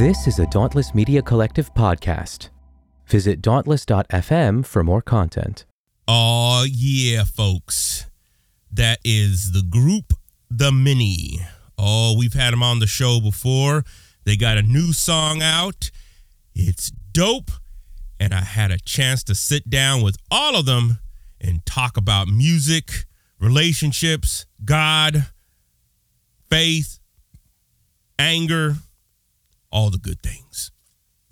This is a Dauntless Media Collective podcast. Visit dauntless.fm for more content. Oh, yeah, folks. That is the group The Many. Oh, we've had them on the show before. They got a new song out. It's dope. And I had a chance to sit down with all of them and talk about music, relationships, God, faith, anger, all the good things.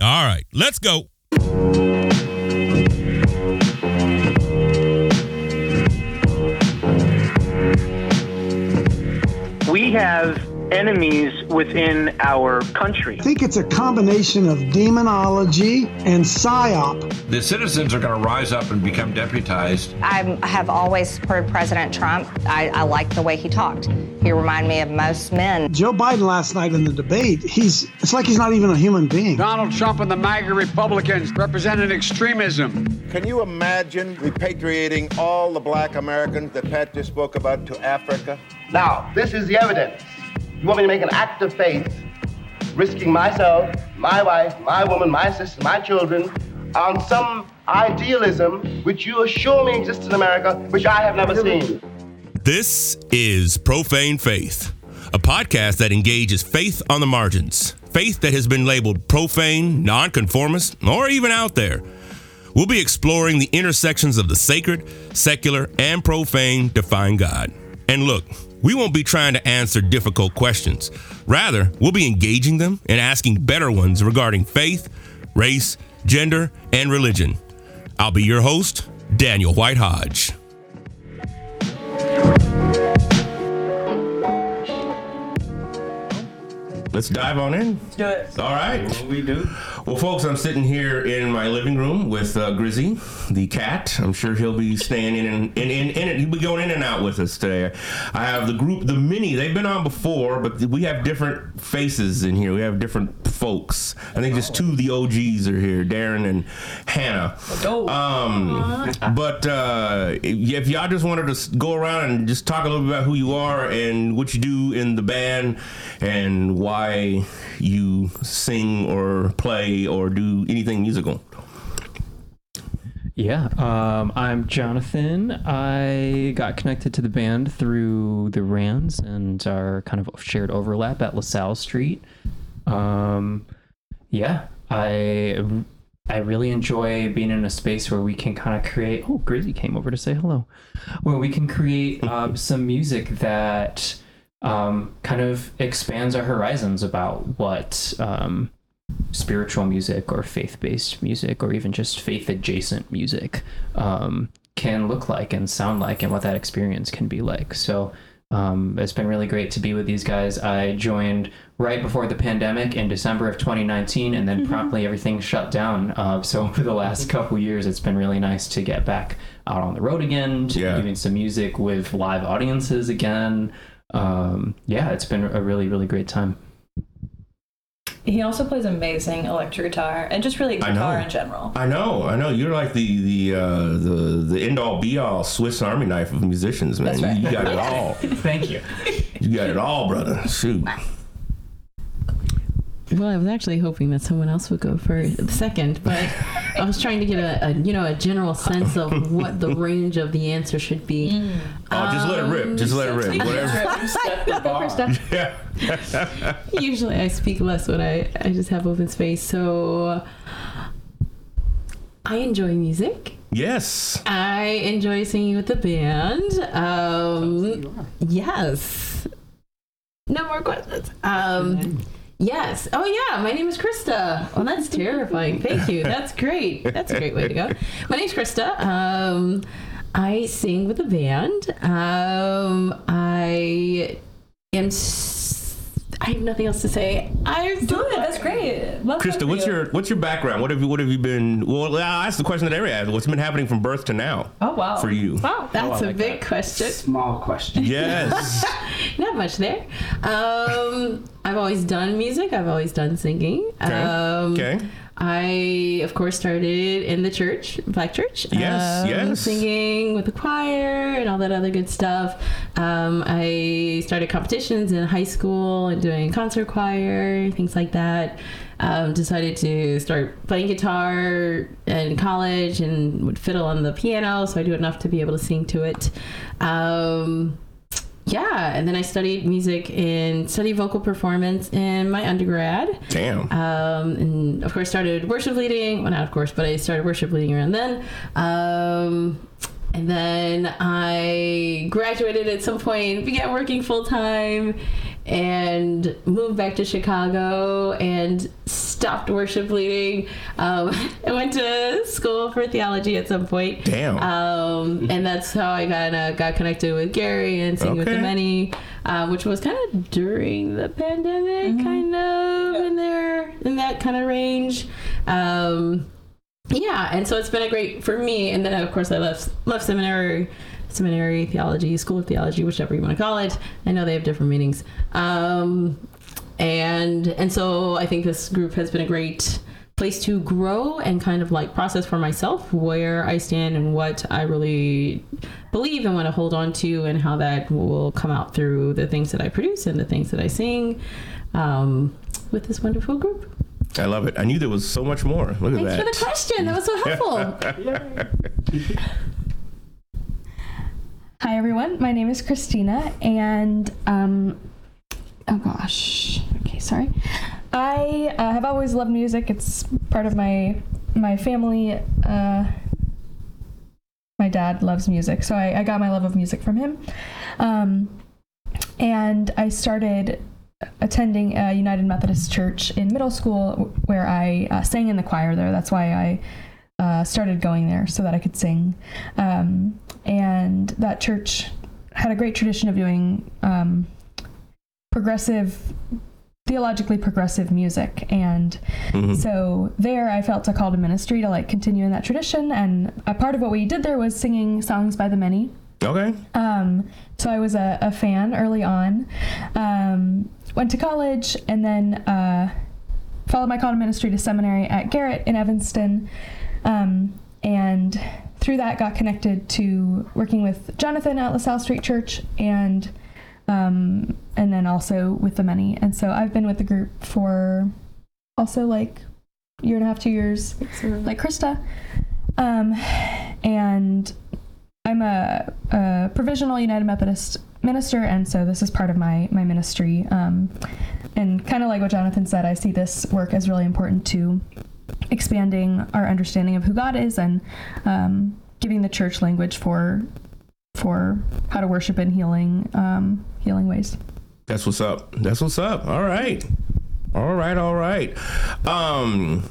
All right, let's go. we have enemies within our country. I think it's a combination of demonology and psyop. The citizens are going to rise up and become deputized. I have always supported President Trump. I, I like the way he talked. He reminded me of most men. Joe Biden last night in the debate, he's it's like he's not even a human being. Donald Trump and the MAGA Republicans represented extremism. Can you imagine repatriating all the black Americans that Pat just spoke about to Africa? Now, this is the evidence. You want me to make an act of faith, risking myself, my wife, my woman, my sister, my children, on some idealism which you assure me exists in America, which I have never seen. This is Profane Faith, a podcast that engages faith on the margins, faith that has been labeled profane, nonconformist, or even out there. We'll be exploring the intersections of the sacred, secular, and profane to find God. And look, we won't be trying to answer difficult questions. Rather, we'll be engaging them and asking better ones regarding faith, race, gender, and religion. I'll be your host, Daniel White Hodge. Let's dive on in. Let's do it. All right. What we do? Well, folks, I'm sitting here in my living room with uh, Grizzy, the cat. I'm sure he'll be staying in and in, in, in, He'll be going in and out with us today. I have the group, the Many. They've been on before, but we have different faces in here. We have different folks. I think just two of the OGs are here, Darren and Hannah. Um, but uh, if y'all just wanted to go around and just talk a little bit about who you are and what you do in the band and why you sing or play or do anything musical. Yeah, um, I'm Jonathan. I got connected to the band through the Rands and our kind of shared overlap at LaSalle Street. Um, yeah, I I really enjoy being in a space where we can kind of create. Oh, Grizzy came over to say hello. Where we can create uh, some music that um, kind of expands our horizons about what um, spiritual music or faith-based music or even just faith-adjacent music um, can look like and sound like and what that experience can be like. So um, it's been really great to be with these guys. I joined right before the pandemic in December of 2019, and then promptly everything shut down. Uh, so over the last couple years, it's been really nice to get back out on the road again, to Yeah. doing some music with live audiences again. Um, yeah, it's been a really, really great time. He also plays amazing electric guitar and just really I guitar know. in general. I know, I know. You're like the the uh, the the end all be all Swiss Army knife of musicians, man. That's right. You, you got it all. Thank you. You got it all, brother. Shoot. Well, I was actually hoping that someone else would go for the second, but I was trying to get a, a you know a general sense of what the range of the answer should be. Oh, just let it rip. Just let it rip. Whatever. Yeah. Usually, I speak less when I I just have open space. So I enjoy music. Yes. I enjoy singing with the band. Um, yes. No more questions. Um, yes. Oh yeah. My name is Krista. Well, that's terrifying. Thank you. That's great. That's a great way to go. My name's Krista. Um, I sing with a band. Um, I am. s- I have nothing else to say. I'm Good, that's great. Love Krista, what's you. your what's your background? What have you what have you been? Well, I'll ask the question that every asked. What's been happening from birth to now Oh wow. for you? Wow, that's a big question. Small question. Yes. Not much there. Um, I've always done music. I've always done singing. Okay. Um, okay. I, of course, started in the church, Black Church. Yes, um, yes. Singing with the choir and all that other good stuff. Um, I started competitions in high school and doing concert choir, things like that. Um, decided to start playing guitar in college and would fiddle on the piano, so I do enough to be able to sing to it. Um, yeah, and then I studied music and studied vocal performance in my undergrad. Damn. Um, and of course, started worship leading. Well, not of course, but I started worship leading around then. Um, and then I graduated at some point, began working full time, and moved back to Chicago and stopped worship leading. Um, I went to school for theology at some point. Damn. Um, and that's how I kind of got connected with Gary and Singing with the Many, uh, which was kind of during the pandemic, kind of in there, in that kind of range. Um, yeah, and so it's been a great for me. And then of course I left left seminary, seminary theology, school of theology, whichever you want to call it. I know they have different meanings. Um, and and so I think this group has been a great place to grow and kind of like process for myself where I stand and what I really believe and want to hold on to and how that will come out through the things that I produce and the things that I sing um, with this wonderful group. I love it. I knew there was so much more. Look at that. Thanks for the question. That was so helpful. Hi everyone, my name is Christina, and um, oh gosh, okay, sorry. I uh, have always loved music. It's part of my my family. Uh, my dad loves music, so I, I got my love of music from him. Um, and I started attending a United Methodist Church in middle school, where I uh, sang in the choir there. That's why I uh, started going there so that I could sing. Um, and that church had a great tradition of doing um, progressive, theologically progressive music. And so there I felt a call to ministry to like continue in that tradition. And a part of what we did there was singing songs by the many. Okay. Um, so I was a, a fan early on. Um, went to college and then uh, followed my call to ministry to seminary at Garrett in Evanston. Um, and through that, got connected to working with Jonathan at LaSalle Street Church and um, and then also with the many. And so I've been with the group for also like year and a half, two years, like Krista. Um, and I'm a, a provisional United Methodist minister, and so this is part of my my ministry. Um, and kind of like what Jonathan said, I see this work as really important to expanding our understanding of who God is and um, giving the church language for for how to worship in healing um, healing ways. That's what's up. That's what's up. All right. All right, all right. Um,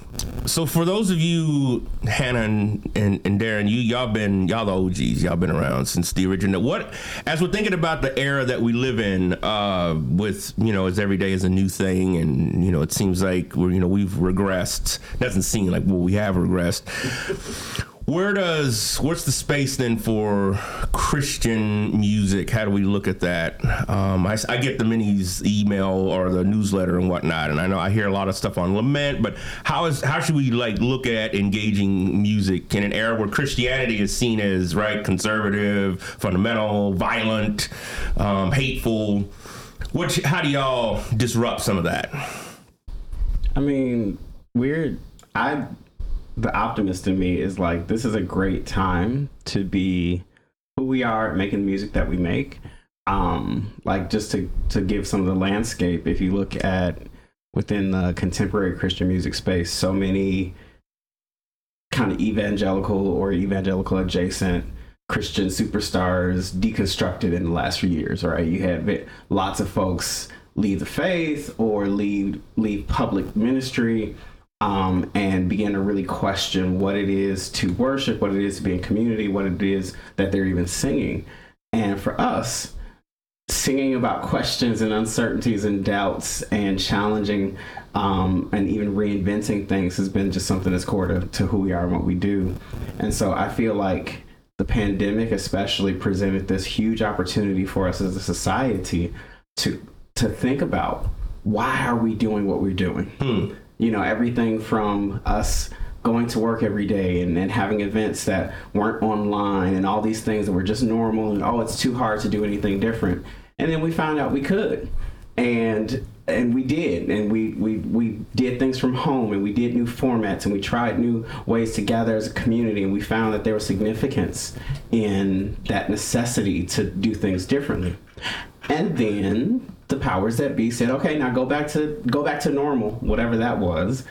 so for those of you, Hannah and, and, and Darren, you y'all been y'all the OGs. Y'all been around since the original. What as we're thinking about the era that we live in, uh, with you know, as every day is a new thing, and you know, it seems like we're you know we've regressed. Doesn't seem like well we have regressed. Where does what's the space then for Christian music? How do we look at that? Um, I, I get the Many's email or the newsletter and whatnot, and I know I hear a lot of stuff on lament. But how is how should we like look at engaging music in an era where Christianity is seen as right conservative, fundamental, violent, um, hateful? What how do y'all disrupt some of that? I mean, we're I the optimist in me is like this is a great time to be who we are making the music that we make. Um, like just to to give some of the landscape, if you look at within the contemporary Christian music space, so many kind of evangelical or evangelical adjacent Christian superstars deconstructed in the last few years, right? You had lots of folks leave the faith or leave leave public ministry um, and begin to really question what it is to worship, what it is to be in community, what it is that they're even singing. And for us, singing about questions and uncertainties and doubts and challenging um, and even reinventing things has been just something that's core to, to who we are and what we do. And so I feel like the pandemic especially presented this huge opportunity for us as a society to to think about why are we doing what we're doing? You know, everything from us going to work every day and, and having events that weren't online and all these things that were just normal and oh it's too hard to do anything different. And then we found out we could. And and we did and we, we we did things from home and we did new formats and we tried new ways to gather as a community and we found that there was significance in that necessity to do things differently and then the powers that be said okay now go back to go back to normal whatever that was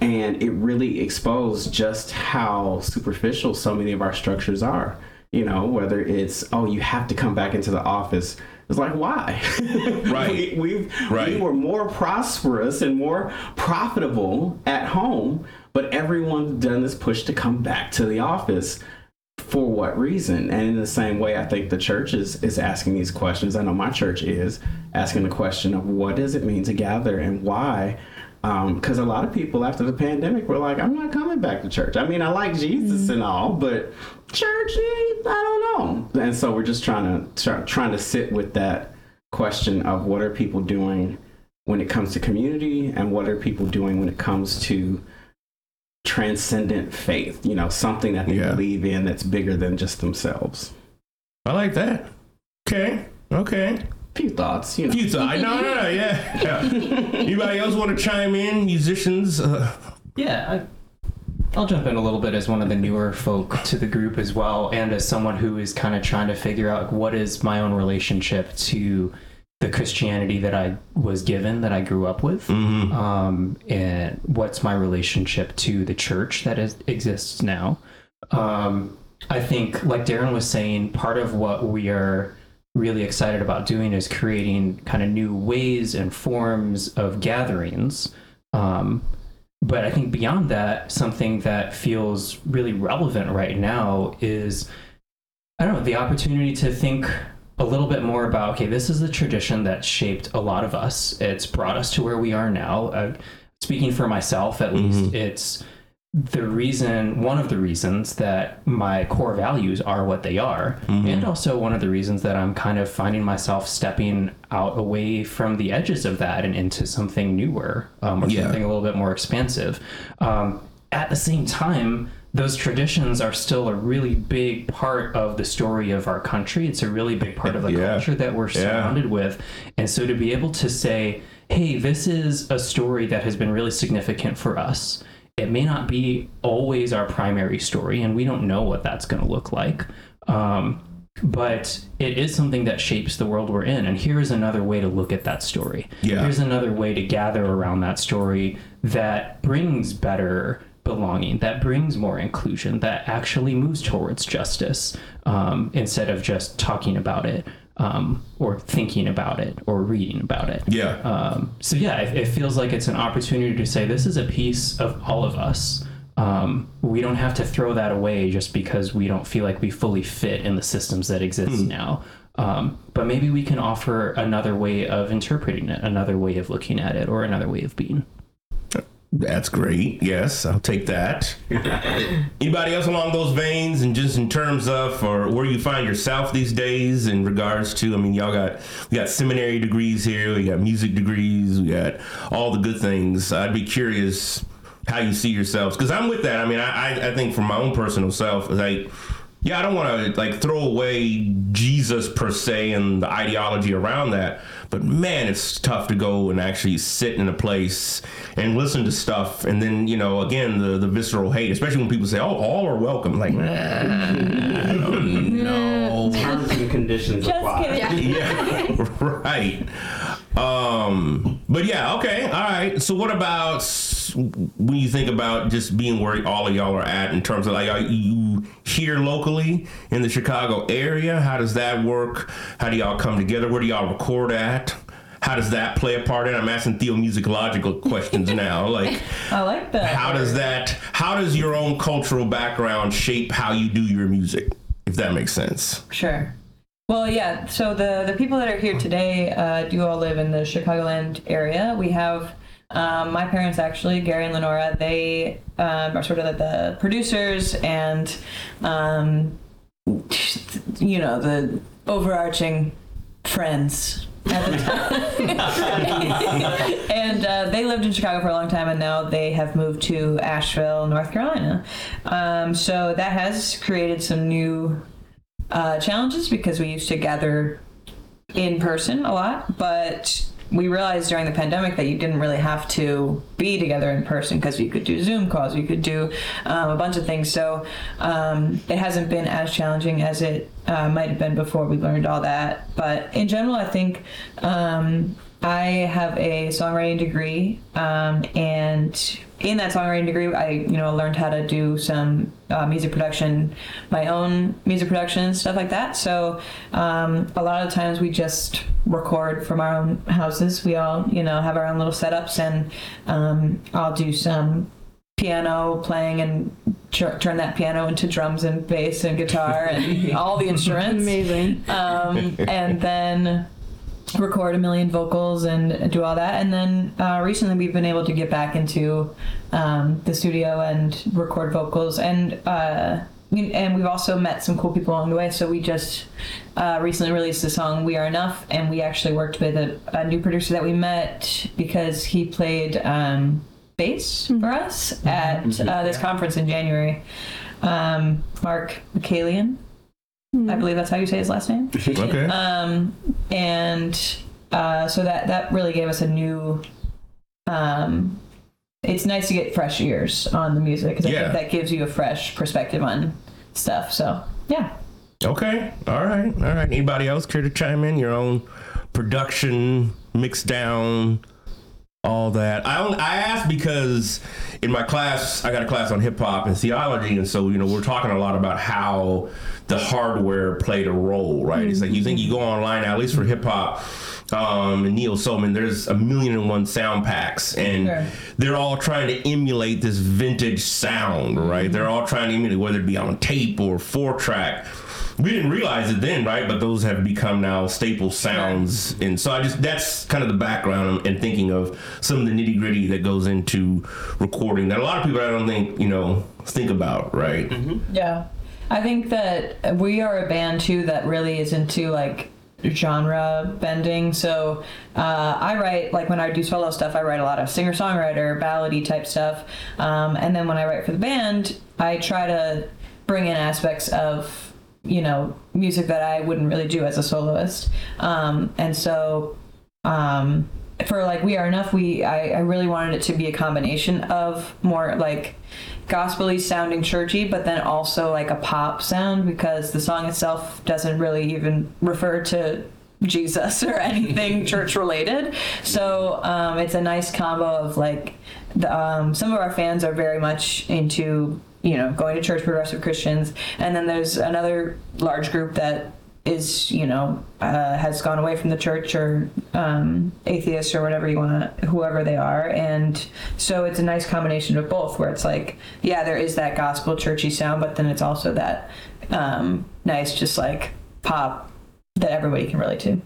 and it really exposed just how superficial so many of our structures are you know whether it's oh you have to come back into the office it's like why Right. we, we've, Right. we were more prosperous and more profitable at home but everyone's done this push to come back to the office for what reason? And in the same way i think the church is is asking these questions. I know my church is asking the question of what does it mean to gather and why? Because a lot of people after the pandemic were like i'm not coming back to church. I mean i like jesus and all but church eh, i don't know. And so we're just trying to try, trying to sit with that question of what are people doing when it comes to community and what are people doing when it comes to transcendent faith you know something that they Yeah. believe in that's bigger than just themselves I like that. Okay. Okay. few thoughts you know Few thoughts. No, no, no. Yeah. yeah. Anybody else want to chime in? Musicians? Uh, Yeah, I, I'll jump in a little bit as one of the newer folk to the group as well, and as someone who is kind of trying to figure out what is my own relationship to the Christianity that I was given, that I grew up with, um, and what's my relationship to the church that is, exists now. Um, I think, like Darren was saying, part of what we are really excited about doing is creating kind of new ways and forms of gatherings. Um, but I think beyond that, something that feels really relevant right now is, I don't know, the opportunity to think a little bit more about okay, this is the tradition that shaped a lot of us. It's brought us to where we are now. Uh, speaking for myself, at least, it's the reason, one of the reasons that my core values are what they are, and also one of the reasons that I'm kind of finding myself stepping out away from the edges of that and into something newer um, or Yeah. something a little bit more expansive. Um, at the same time, those traditions are still a really big part of the story of our country. It's a really big part of the Yeah. culture that we're Yeah. surrounded with. And so to be able to say, hey, this is a story that has been really significant for us. It may not be always our primary story, and we don't know what that's going to look like. Um, but it is something that shapes the world we're in. And here is another way to look at that story. Yeah. Here's another way to gather around that story that brings better belonging, that brings more inclusion, that actually moves towards justice um, instead of just talking about it um, or thinking about it or reading about it. yeah. Um, so yeah, it, it feels like it's an opportunity to say this is a piece of all of us. Um, we don't have to throw that away just because we don't feel like we fully fit in the systems that exist now. Um, but maybe we can offer another way of interpreting it, another way of looking at it, or another way of being. That's great. Yes, I'll take that. Anybody else along those veins, and just in terms of or where you find yourself these days in regards to? I mean, y'all got we got seminary degrees here, we got music degrees, we got all the good things. I'd be curious how you see yourselves because I'm with that. I mean, I I, I think for my own personal self, like. Yeah, I don't want to like throw away Jesus per se and the ideology around that, but man, it's tough to go and actually sit in a place and listen to stuff, and then you know, again, the the visceral hate, especially when people say, "Oh, all are welcome." Like, nah, I don't know. terms and conditions Just apply kidding. yeah, right. Um, but yeah, okay, all right. So, what about s- when you think about just being where all of y'all are at in terms of like, are you here locally in the Chicago area? How does that work? How do y'all come together? Where do y'all record at? How does that play a part in? I'm asking theomusicological questions now. Like, I like that. how does that? How does your own cultural background shape how you do your music? If that makes sense. Sure. Well, yeah. So the the people that are here today uh, do all live in the Chicagoland area. We have um, my parents actually, Gary and Lenora. They um, are sort of like the producers and um, you know the overarching friends at the time. and uh, they lived in Chicago for a long time, and now they have moved to Asheville, North Carolina. Um, so that has created some new uh, challenges because we used to gather in person a lot, but we realized during the pandemic that you didn't really have to be together in person because you could do Zoom calls, you could do um, a bunch of things. So um, it hasn't been as challenging as it uh, might have been before we learned all that. But in general, I think um, I have a songwriting degree, um, and in that songwriting degree, I you know learned how to do some uh, music production, my own music production stuff like that. So um, a lot of times we just record from our own houses. We all you know have our own little setups, and um, I'll do some piano playing and tr- turn that piano into drums and bass and guitar and all the instruments. Amazing. Um, and then record a million vocals and do all that. And then uh, recently we've been able to get back into um, the studio and record vocals. And uh, we, and we've also met some cool people along the way. So we just uh, recently released the song "We Are Enough," and we actually worked with a, a new producer that we met because he played um, bass for us at uh, this conference in January. Um, Mark McCallion. I believe that's how you say his last name. Okay. Um, and uh, so that that really gave us a new. Um, it's nice to get fresh ears on the music because I Yeah. think that gives you a fresh perspective on stuff. So yeah. Okay. All right. All right. Anybody else care to chime in? Your own production, mix down, all that. I only, I asked because in my class, I got a class on hip hop and theology, and so you know we're talking a lot about how the hardware played a role, right? It's like you think you go online, at least for hip hop. Um, and Neil Soman, there's a million and one sound packs, and Sure. they're all trying to emulate this vintage sound, right? They're all trying to emulate whether it be on tape or four track. We didn't realize it then, right? But those have become now staple sounds, and so I just that's kind of the background and thinking of some of the nitty gritty that goes into recording that a lot of people I don't think you know think about, right? Yeah. I think that we are a band too that really is into like genre bending. So uh, I write like when I do solo stuff, I write a lot of singer songwriter, ballady type stuff, um, and then when I write for the band, I try to bring in aspects of you know music that I wouldn't really do as a soloist, um, and so. Um, for like we are enough we I, I really wanted it to be a combination of more like gospely sounding churchy but then also like a pop sound because the song itself doesn't really even refer to jesus or anything church related so um, it's a nice combo of like the, um, some of our fans are very much into you know going to church progressive christians. And then there's another large group that is you know uh, has gone away from the church or um, or whatever you want whoever they are. And so it's a nice combination of both where it's like yeah there is that gospel churchy sound but then it's also that um, nice just like pop that everybody can relate to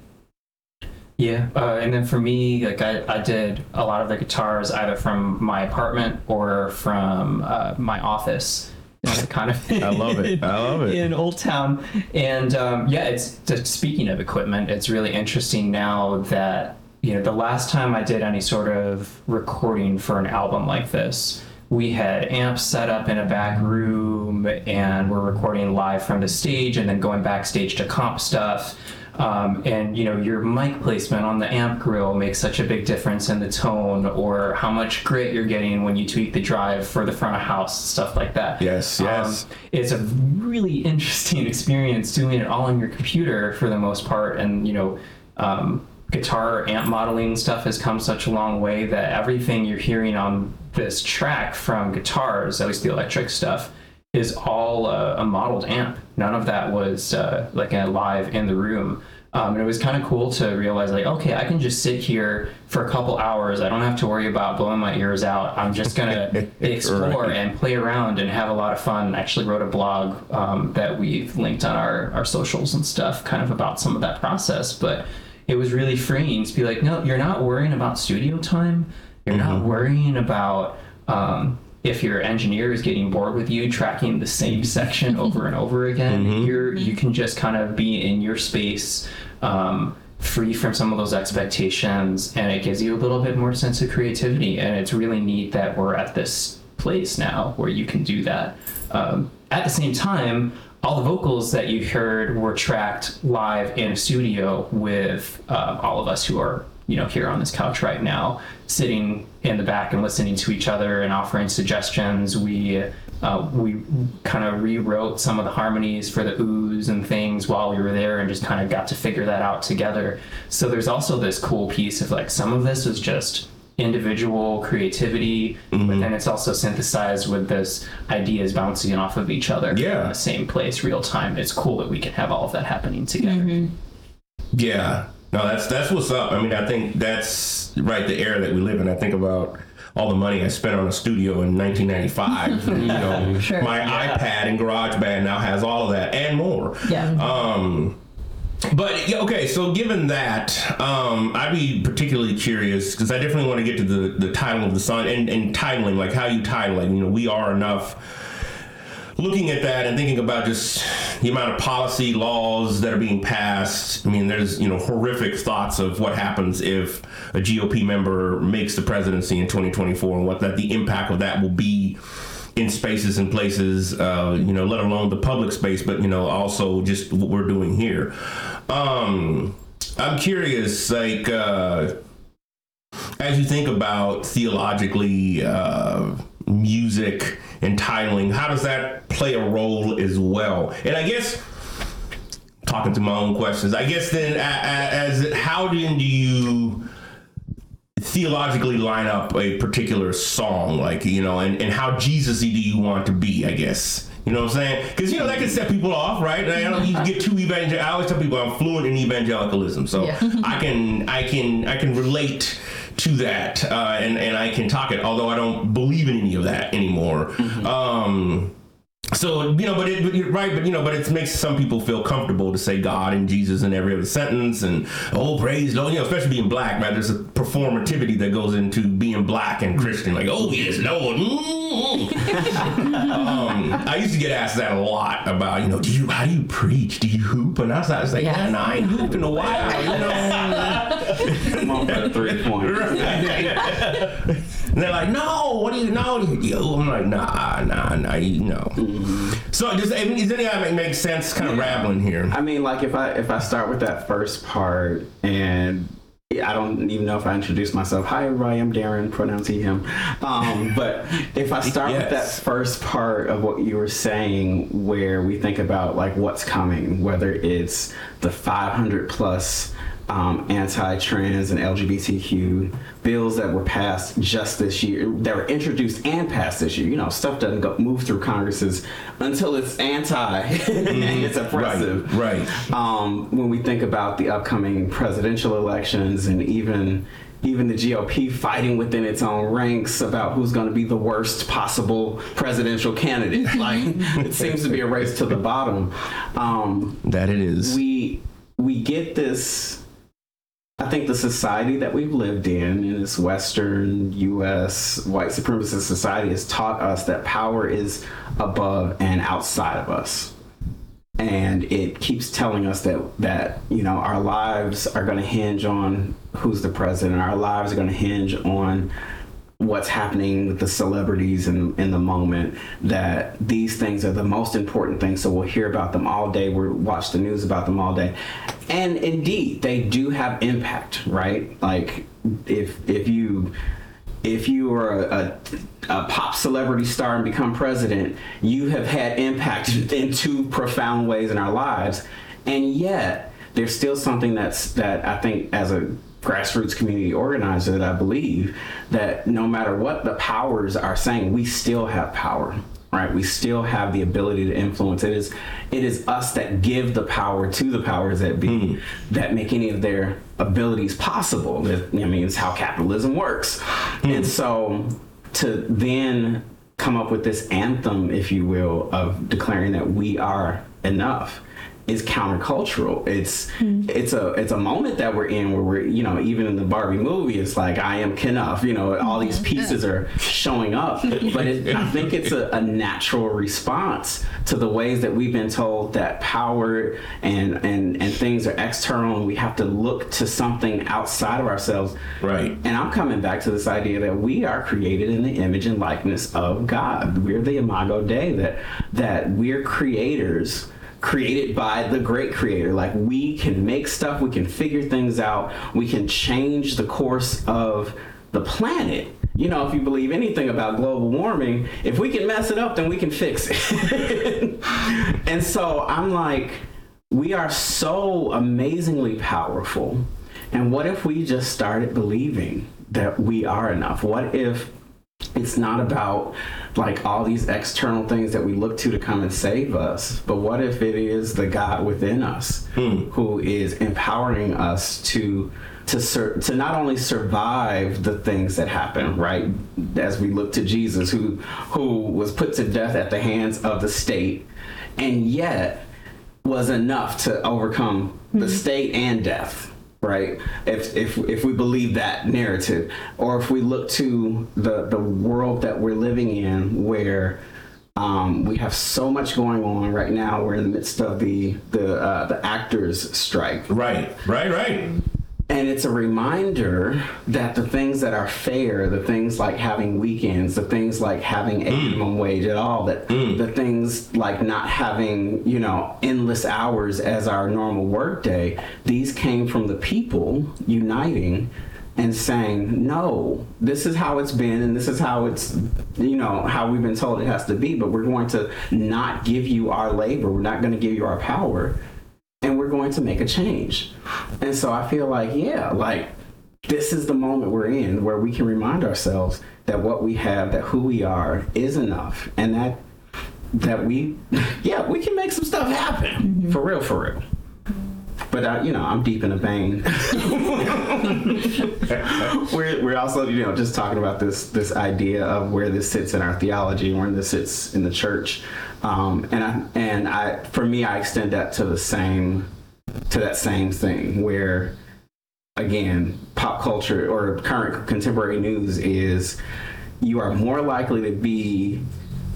Yeah, uh, and then for me, like I, I did a lot of the guitars either from my apartment or from uh, my office. kind of. I love it. I love it. in Old Town, and um, yeah, it's just, speaking of equipment, it's really interesting now that you know the last time I did any sort of recording for an album like this. We had amps set up in a back room, and we're recording live from the stage, and then going backstage to comp stuff. Um, and you know your mic placement on the amp grill makes such a big difference in the tone or how much grit you're getting when you tweak the drive for the front of house stuff like that Yes, yes. um, it's a really interesting experience doing it all on your computer for the most part and you know um, guitar amp modeling stuff has come such a long way that everything you're hearing on this track from guitars at least the electric stuff is all uh, a modeled amp none of that was uh, like a live in the room um, and it was kind of cool to realize like okay i can just sit here for a couple hours i don't have to worry about blowing my ears out i'm just gonna explore Right. and play around and have a lot of fun. I actually wrote a blog um, that we've linked on our, our socials and stuff, kind of about some of that process. But it was really freeing to be like, no, you're not worrying about studio time. You're not worrying about um, if your engineer is getting bored with you tracking the same section over and over again. You're you can just kind of be in your space. Um, free from some of those expectations and it gives you a little bit more sense of creativity and it's really neat that we're at this place now where you can do that um, at the same time all the vocals that you heard were tracked live in a studio with uh, all of us who are you know here on this couch right now sitting in the back and listening to each other and offering suggestions. We uh, we kind of rewrote some of the harmonies for the oohs and things while we were there and just kind of got to figure that out together. So there's also this cool piece of like some of this was just individual creativity but then it's also synthesized with this ideas bouncing off of each other Yeah. in the same place real time. It's cool that we can have all of that happening together. Yeah. No, that's that's what's up. I mean, I think that's right the era that we live in. I think about all the money I spent on a studio in 1995. you know, Sure. my iPad and GarageBand now has all of that and more. Yeah. Um, but okay, so given that, um, I'd be particularly curious because I definitely want to get to the, the title of the song and, and titling, like how you title it. You know, we are enough looking at that and thinking about just the amount of policy laws that are being passed, I mean, there's you know horrific thoughts of what happens if a GOP member makes the presidency in 2024 and what that the impact of that will be in spaces and places, uh, you know, let alone the public space, but you know also just what we're doing here. Um, I'm curious, like. Uh, as you think about theologically uh, music and titling, how does that play a role as well? And I guess talking to my own questions, I guess then as how then do you theologically line up a particular song, like you know, and, and how Jesus-y do you want to be? I guess. You know what I'm saying? Because you know that can set people off, right? I don't you get too evangel. I always tell people I'm fluent in evangelicalism, so Yeah. I can I can I can relate to that, uh, and and I can talk it. Although I don't believe in any of that anymore. Um, so you know, but it but right, but you know, but it makes some people feel comfortable to say God and Jesus in every other sentence, and oh praise Lord, you know, especially being black, man. There's a performativity that goes into being black and Christian, like oh yes, Lord. Mm. um, I used to get asked that a lot about, you know, do you how do you preach? Do you hoop? And I was, I was like, Yeah. man, I ain't hooped in a while, you know. Come on for three point. and they're like, no, what do you know? You, I'm like, nah, nah, nah, you know. So does, I mean, does any of that make, sense? Kind of rambling here. I mean, like if I if I start with that first part and I don't even know if I introduced myself. Hi, everybody. I'm Darren. Pronouns he, him. Um, but if I start with that first part of what you were saying, where we think about like what's coming, whether it's the 500 plus um, anti-trans and LGBTQ bills that were passed just this year, that were introduced and passed this year. You know, stuff doesn't go, move through Congresses until it's anti and it's oppressive Right, right. um, when we think about the upcoming presidential elections and even even the GOP fighting within its own ranks about who's going to be the worst possible presidential candidate. Like it seems to be a race to the bottom. Um, That it is. we we get this. I think the society that we've lived in, in this Western U.S. white supremacist society, has taught us that power is above and outside of us and it keeps telling us that that you know our lives are going to hinge on who's the president our lives are going to hinge on what's happening with the celebrities in, in the moment that these things are the most important things. So we'll hear about them all day. We'll watch the news about them all day. And indeed they do have impact right? Like if if you if you are a, a, a pop celebrity star and become president, you have had impact in two profound ways in our lives. And yet, there's still something that's that I think as a grassroots community organizer that I believe that no matter what the powers are saying, we still have power. Right, we still have the ability to influence. It is, it is us that give the power to the powers that be, hmm. that make any of their abilities possible. That, I mean, it's how capitalism works. Hmm. And so, to then come up with this anthem, if you will, of declaring that we are enough is countercultural. It's hmm. it's a it's a moment that we're in where we're you know even in the Barbie movie it's like I am Kenough. You know all these mm-hmm. pieces are showing up, but it, I think it's a, a natural response to the ways that we've been told that power and and and things are external and we have to look to something outside of ourselves. Right. And I'm coming back to this idea that we are created in the image and likeness of God. We're the imago Dei that that we're creators created by the great creator. Like we can make stuff, we can figure things out, we can change the course of the planet. You know, if you believe anything about global warming, if we can mess it up, then we can fix it. and so I'm like, we are so amazingly powerful. And what if we just started believing that we are enough? What if it's not about like all these external things that we look to to come and save us but what if it is the god within us hmm. who is empowering us to to sur- to not only survive the things that happen right as we look to jesus who who was put to death at the hands of the state and yet was enough to overcome the hmm. state and death right if if if we believe that narrative or if we look to the the world that we're living in where um, we have so much going on right now. We're in the midst of the the uh, the actors' strike. Right, right, right. And it's a reminder that the things that are fair, the things like having weekends, the things like having a mm. minimum wage at all, that mm. the things like not having, you know, endless hours as our normal workday, these came from the people uniting and saying, no, this is how it's been and this is how it's, you know, how we've been told it has to be, but we're going to not give you our labor. We're not going to give you our power and we're going to make a change. And so I feel like, yeah, like this is the moment we're in where we can remind ourselves that what we have, that who we are is enough and that that we yeah, we can make some stuff happen. Mm-hmm. For real, for real. But I, you know, I'm deep in a vein. we're, we're also, you know, just talking about this this idea of where this sits in our theology, where this sits in the church, um, and I and I for me, I extend that to the same to that same thing where again, pop culture or current contemporary news is you are more likely to be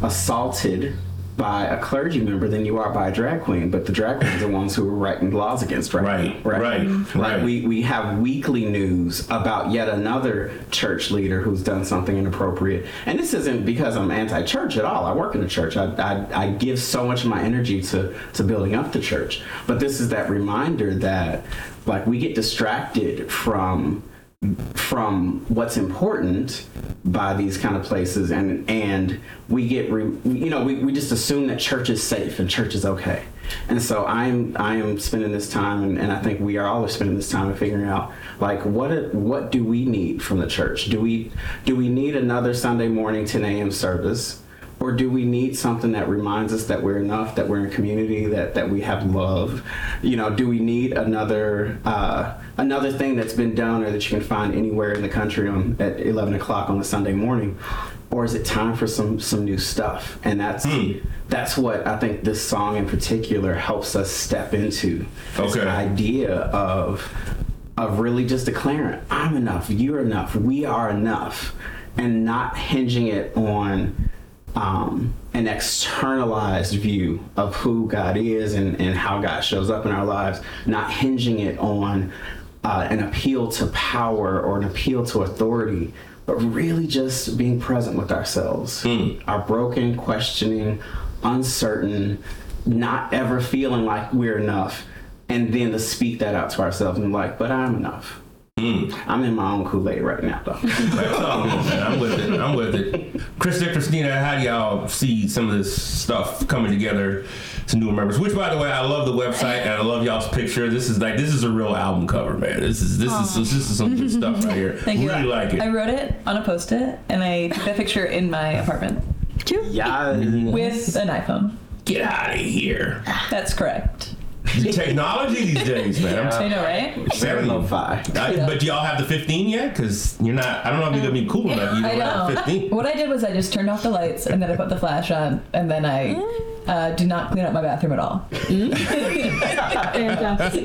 assaulted by a clergy member than you are by a drag queen, but the drag queens are the ones who are writing laws against drag. right, right, right, Like right. we we have weekly news about yet another church leader who's done something inappropriate, and this isn't because I'm anti-church at all. I work in a church. I, I I give so much of my energy to to building up the church, but this is that reminder that like we get distracted from from what's important by these kind of places and and we get re, you know we, we just assume that church is safe and church is okay. And so i'm i am spending this time and, and i think we are all spending this time in figuring out like what what do we need from the church? Do we do we need another sunday morning 10 a.m service? Or do we need something that reminds us that we're enough that we're in community that that we have love? You know do we need another uh, another thing that's been done or that you can find anywhere in the country on at 11 o'clock on a sunday morning or is it time for some some new stuff and that's that's what i think this song in particular helps us step into Okay. idea of of really just declaring i'm enough you're enough we are enough and not hinging it on um, an externalized view of who God is and, and how God shows up in our lives, not hinging it on uh, an appeal to power or an appeal to authority, but really just being present with ourselves, our broken, questioning, uncertain, not ever feeling like we're enough, and then to speak that out to ourselves and like, but I'm enough. I'm in my own Kool Aid right now, though. I'm with it. I'm with it. Krista, Christina, how do y'all see some of this stuff coming together to new members? Which, by the way, I love the website and I love y'all's picture. This is like this is a real album cover, man. This is this is this is some good stuff right here. Thank you. really like it. I wrote it on a post-it, and I took that picture in my apartment Yeah. with an iPhone. Get out of here. That's correct. The technology these days, man. I know, right? Very lo-fi. Oh I- But do y'all have the 15 yet? Because you're not. I don't know if you're gonna be cool enough. You I don't have know. 15. What I did was I just turned off the lights and then I put the flash on and then I mm. Uh, did not clean up my bathroom at all.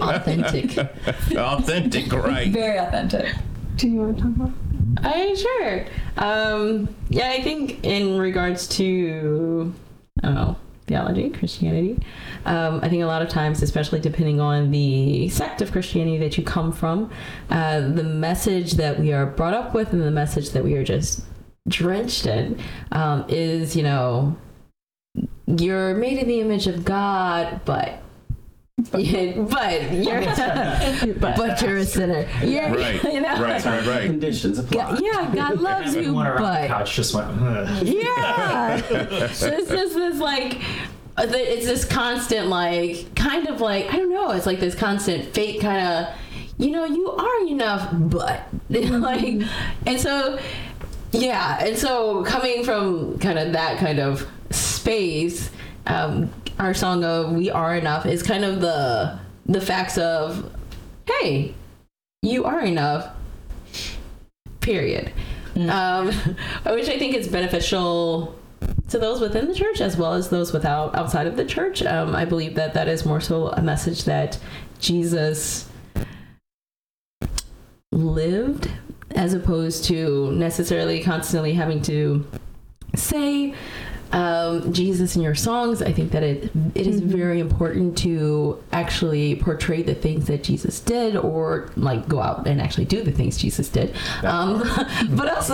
authentic. Authentic, right? Very authentic. Do you want to talk about? I sure. Um, yeah, I think in regards to, I don't know, theology, Christianity, um, I think a lot of times, especially depending on the sect of Christianity that you come from, uh, the message that we are brought up with and the message that we are just drenched in um, is, you know, you're made in the image of God, but yeah, but you're but, you're a sinner. You're, Right, you know, right, right, right. Conditions apply. God- yeah, God loves you, Everyone the but couch just went. "Ugh." yeah. so it's just this like uh, it's this constant like kind of like I don't know. It's like this constant fake kind of you know you are enough, but like and so yeah, and so coming from kind of that kind of space, um, our song of "We Are Enough" is kind of the the facts of, hey, you are enough. Period. Um, which I think is beneficial to those within the church as well as those without outside of the church. Um, I believe that that is more so a message that Jesus lived as opposed to necessarily constantly having to say um, Jesus in your songs. I think that it it is very important to actually portray the things that Jesus did, or like go out and actually do the things Jesus did. Um, but also,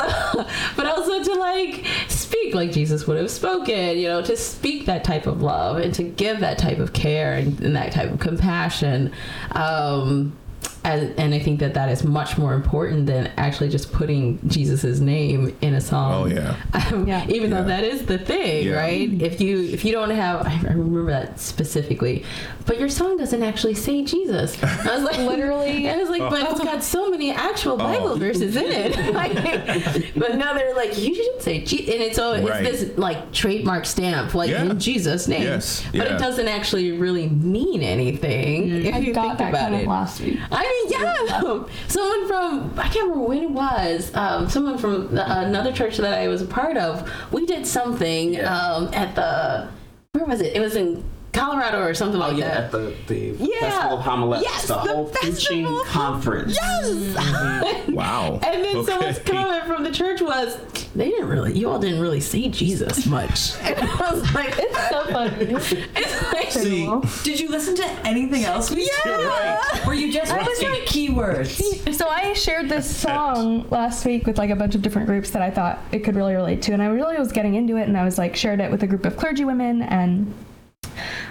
but also to like speak like Jesus would have spoken. You know, to speak that type of love and to give that type of care and, and that type of compassion. Um, and, and I think that that is much more important than actually just putting Jesus's name in a song. Oh yeah. Um, Even though that is the thing, Yeah. right? If you if you don't have, I remember that specifically, but your song doesn't actually say Jesus. I was like, Literally. I was like, but it's got so many actual Bible Oh. verses in it. Like, but now they're like, you should say Jesus, and it's so Right. it's this like trademark stamp, like Yeah. in Jesus' name. Yes, But yeah. it doesn't actually really mean anything if I you got think that about kind it. of last week. I mean, yeah. Someone from I can't remember when it was. Um, someone from the, another church that I was a part of. We did something um, at the where was it? It was in Colorado or something Oh like yeah, that. at the, the Yeah. Festival of Homiletics, Yes, the the whole preaching Festival of- conference. Yes. Mm-hmm. Wow. And then someone's comment from the church was, "They didn't really, you all didn't really see Jesus much." And I was like, "It's so funny." It's like, See, Did you listen to anything else we Yeah. said? Or you just Right. listening to keywords? So I shared this song last week with like a bunch of different groups that I thought it could really relate to, and I really was getting into it, and I was like shared it with a group of clergy women and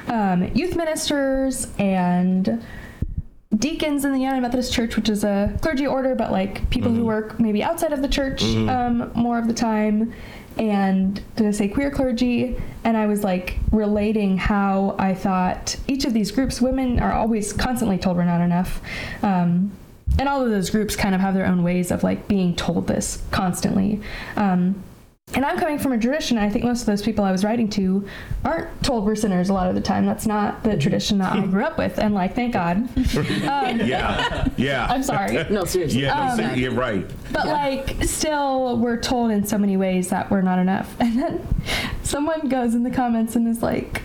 um, youth ministers and deacons in the United Methodist Church, which is a clergy order, but like people who work maybe outside of the church um, more of the time. And did I say queer clergy? And I was like relating how I thought each of these groups, women are always constantly told we're not enough. Um, and all of those groups kind of have their own ways of like being told this constantly. Um, and I'm coming from a tradition. I think most of those people I was writing to aren't told we're sinners a lot of the time. That's not the tradition that I grew up with. And like, thank God. Um, yeah, yeah. I'm sorry. no, seriously. Yeah, no, Um, ser- you're right. But like, still, we're told in so many ways that we're not enough. And then someone goes in the comments and is like,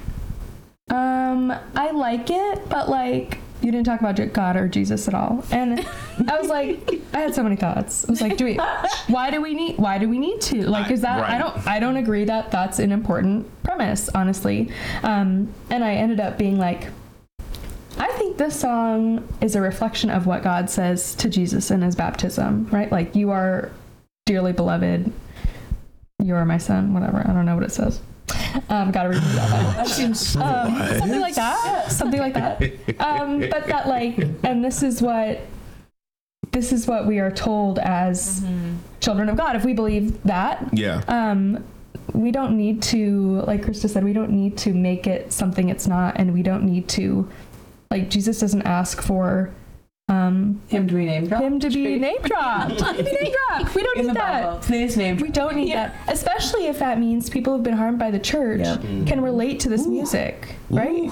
um, I like it, but like, you didn't talk about God or Jesus at all. And I was like, I had so many thoughts. I was like, do we? Why do we need? Why do we need to? Like, is that? I don't. I don't agree that that's an important premise, honestly. Um, and I ended up being like, I think this song is a reflection of what God says to Jesus in his baptism, right? Like, you are dearly beloved. You are my son, whatever. I don't know what it says. Um, gotta read that. That Um, something like that. Something like that. Um, but that, like, and this is what. This is what we are told as children of God. If we believe that, Yeah. um, we don't need to, like Krista said, we don't need to make it something it's not, and we don't need to, like Jesus doesn't ask for um, him to be name dropped. Him to be name dropped. To be name dropped. We don't In need the that. Bible, please name. We don't need that, especially if that means people who've been harmed by the church can relate to this music, right?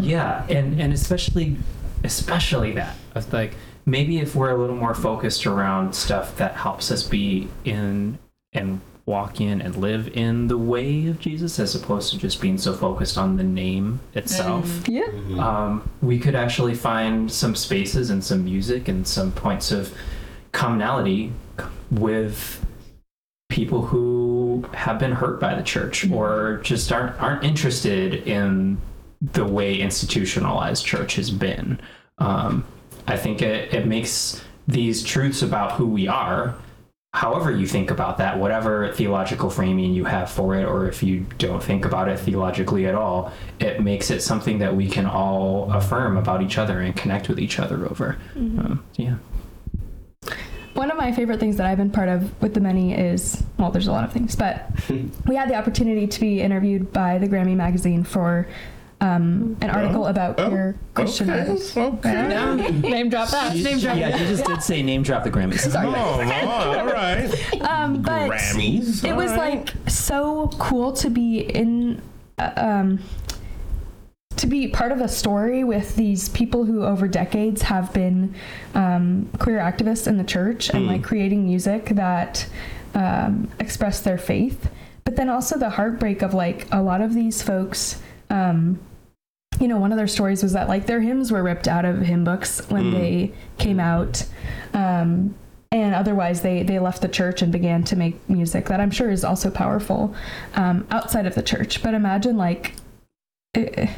Yeah, and and especially especially that. It's like maybe if we're a little more focused around stuff that helps us be in and walk in and live in the way of Jesus as opposed to just being so focused on the name itself. Yeah. Um, we could actually find some spaces and some music and some points of commonality with people who have been hurt by the church or just aren't aren't interested in the way institutionalized church has been. Um, I think it, it makes these truths about who we are, however you think about that, whatever theological framing you have for it, or if you don't think about it theologically at all, it makes it something that we can all affirm about each other and connect with each other over. Um, yeah. One of my favorite things that I've been part of with the Many is well, there's a lot of things, but we had the opportunity to be interviewed by the Grammy magazine for um, an article about queer Christian okay, artists. okay. Yeah. Name drop that. Name drop Yeah, you just did say name drop the Grammys. Oh, all right. Um, but Grammys. it was like so cool to be in uh, um to be part of a story with these people who over decades have been um, queer activists in the church and like creating music that um, express their faith but then also the heartbreak of like a lot of these folks um, you know one of their stories was that like their hymns were ripped out of hymn books when Mm. they came out um, and otherwise they they left the church and began to make music that i'm sure is also powerful um, outside of the church but imagine like eh,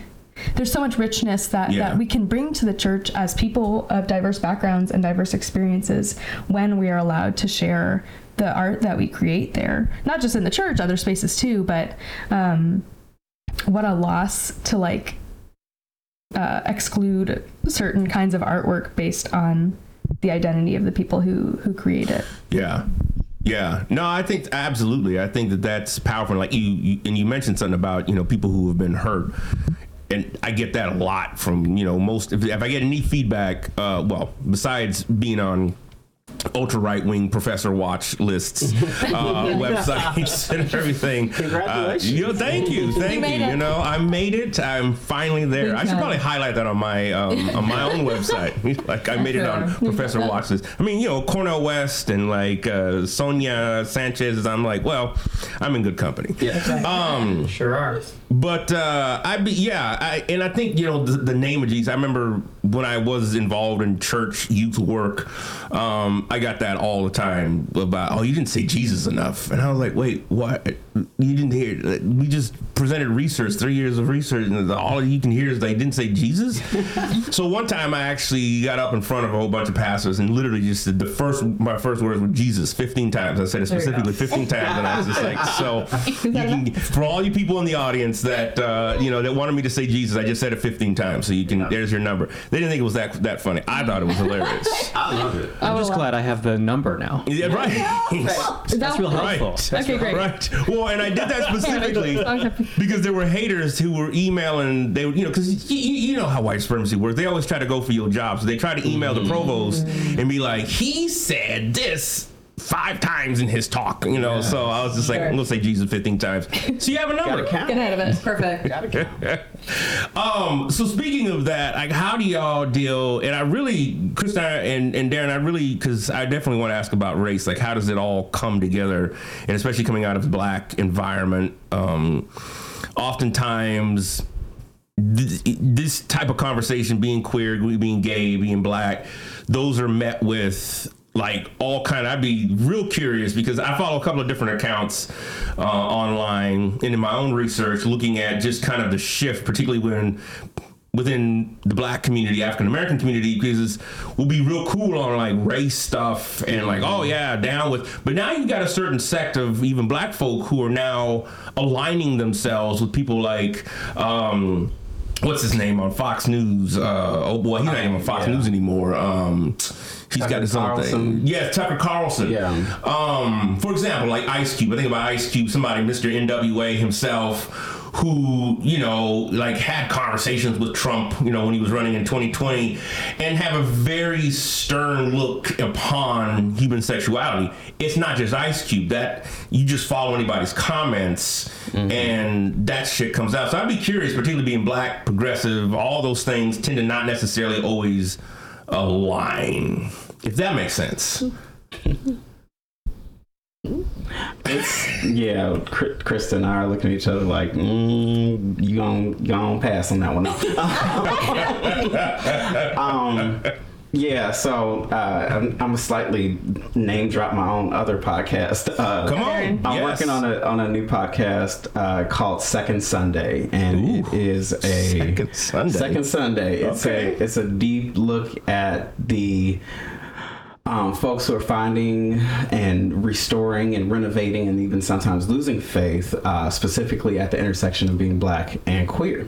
there's so much richness that, Yeah. that we can bring to the church as people of diverse backgrounds and diverse experiences when we are allowed to share the art that we create there not just in the church other spaces too but um, what a loss to like uh, exclude certain kinds of artwork based on the identity of the people who who create it Yeah. Yeah. No, I think absolutely. I think that that's powerful. Like you, you and you mentioned something about, you know, people who have been hurt. And I get that a lot from, you know, most if, if I get any feedback, uh, well, besides being on ultra right wing professor watch lists, uh, websites, and everything. Congratulations. Uh, you know, thank you, thank you. made You, know, I made it. I'm finally there. I should Okay. probably highlight that on my um, on my own website. like I made it on Professor Watch list. I mean, you know, Cornel West and like uh, Sonia Sanchez. I'm like, well, I'm in good company. Yeah. Um, sure are. But uh, I be yeah, I, and I think you know the, the name of Jesus. I remember when I was involved in church youth work, um, I got that all the time about oh you didn't say Jesus enough, and I was like wait what you didn't hear? We just presented research, three years of research, and all you can hear is they didn't say Jesus. so one time I actually got up in front of a whole bunch of pastors and literally just said the first my first words were Jesus 15 times. I said it There you go. specifically 15 times, and I was just like so. You can, for all you people in the audience that uh, you know that wanted me to say Jesus, I just said it 15 times, so you can. There's your number. They didn't think it was that that funny. I thought it was hilarious. I love it. I'm just glad I have the number now. Yeah, right. That's real helpful. Right. Okay, great. Right. Well, and I did that specifically because there were haters who were emailing. They, were, you know, because you, you know how white supremacy works. They always try to go for your job, so they try to email the provost and be like, "He said this." Five times in his talk, you know. So I was just like, I'm gonna say Jesus 15 times. So you have a number. Get ahead of it. Perfect. um, so speaking of that, like, how do y'all deal? And I really, Krista and, and Darren, I really, because I definitely want to ask about race. Like, how does it all come together? And especially coming out of the black environment, um, oftentimes this type of conversation, being queer, being gay, being black, those are met with like all kind of, I'd be real curious because I follow a couple of different accounts uh, online and in my own research looking at just kind of the shift, particularly when within the black community, African American community, because we'll be real cool on like race stuff and like, oh yeah, down with. But now you got a certain sect of even black folk who are now aligning themselves with people like. Um, What's his name on Fox News? Uh, oh boy, he's not even on Fox News anymore. Um, he's got his own thing. Yeah, Tucker Carlson. Yeah. Um, for example, like Ice Cube. I think about Ice Cube, somebody, Mr. NWA himself, who you know, like had conversations with Trump, you know, when he was running in 2020, and have a very stern look upon human sexuality. It's not just Ice Cube. That you just follow anybody's comments, mm-hmm. and that shit comes out. So I'd be curious, particularly being black, progressive, all those things tend to not necessarily always align. If that makes sense. it's yeah. Krista and I are looking at each other like, mm, you gon' you gon' pass on that one. um, yeah. So uh, I'm, I'm slightly name drop my own other podcast. Uh, Come on. I'm Yes. working on a on a new podcast uh, called Second Sunday, and it is a Second Sunday. Second Sunday. It's Okay. a it's a deep look at the um, folks who are finding and restoring and renovating and even sometimes losing faith, uh, specifically at the intersection of being black and queer.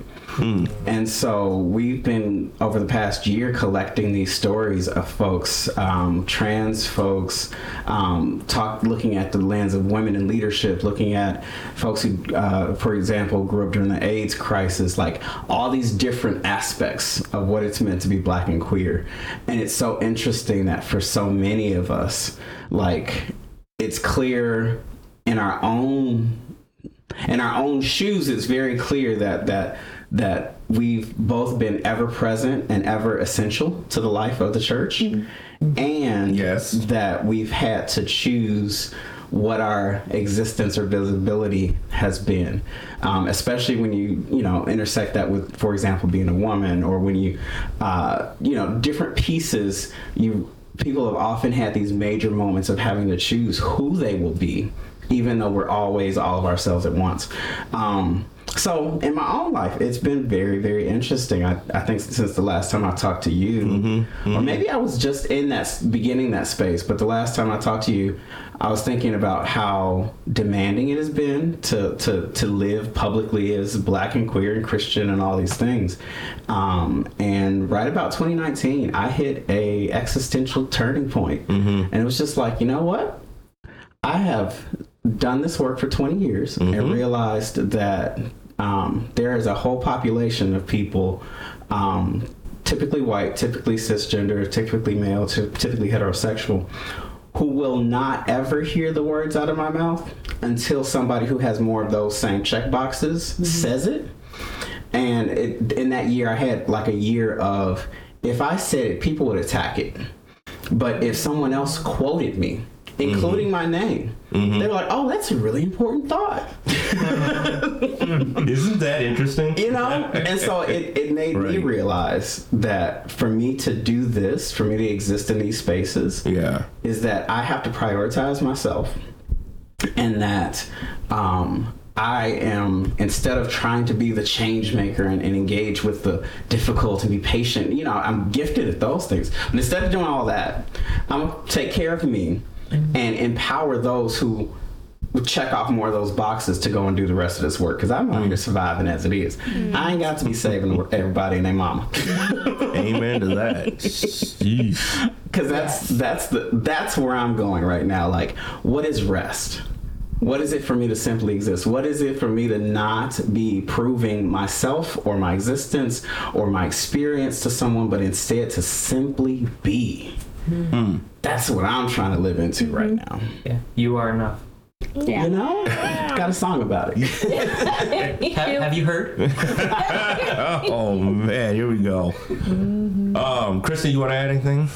And so we've been over the past year collecting these stories of folks, um, trans folks, um, talk looking at the lens of women in leadership, looking at folks who, uh, for example, grew up during the AIDS crisis, like all these different aspects of what it's meant to be black and queer. And it's so interesting that for so many of us, like it's clear in our own in our own shoes it's very clear that that that we've both been ever present and ever essential to the life of the church and Yes. that we've had to choose what our existence or visibility has been um, especially when you you know intersect that with for example being a woman or when you uh, you know different pieces you people have often had these major moments of having to choose who they will be even though we're always all of ourselves at once. Um, so in my own life, it's been very, very interesting. I, I think since the last time I talked to you, mm-hmm, mm-hmm. or maybe I was just in that beginning that space, but the last time I talked to you, I was thinking about how demanding it has been to to to live publicly as black and queer and Christian and all these things. Um, and right about 2019, I hit a existential turning point, mm-hmm. and it was just like, you know what? I have done this work for 20 years and realized that um, there is a whole population of people, um, typically white, typically cisgender, typically male, ty- typically heterosexual, who will not ever hear the words out of my mouth until somebody who has more of those same check boxes says it. And it, in that year, I had like a year of if I said it, people would attack it. But if someone else quoted me, including my name, they were like, "Oh, that's a really important thought." Isn't that interesting? You know, and so it, it made me realize that for me to do this, for me to exist in these spaces, Yeah. is that I have to prioritize myself, and that um, I am instead of trying to be the change maker and, and engage with the difficult and be patient. You know, I'm gifted at those things, but instead of doing all that, I'm gonna take care of me and empower those who check off more of those boxes to go and do the rest of this work because I'm out here surviving as it is. Mm-hmm. I ain't got to be saving everybody and their mama. Amen to that. Because that's that's the that's where I'm going right now. Like, what is rest? What is it for me to simply exist? What is it for me to not be proving myself or my existence or my experience to someone, but instead to simply be? Hmm. Hmm. That's what I'm trying to live into right mm-hmm. now. Yeah, you are enough. Yeah. You know, got a song about it. Ha- have you heard? oh man, here we go. Mm-hmm. Um, Kristen, you want to add anything?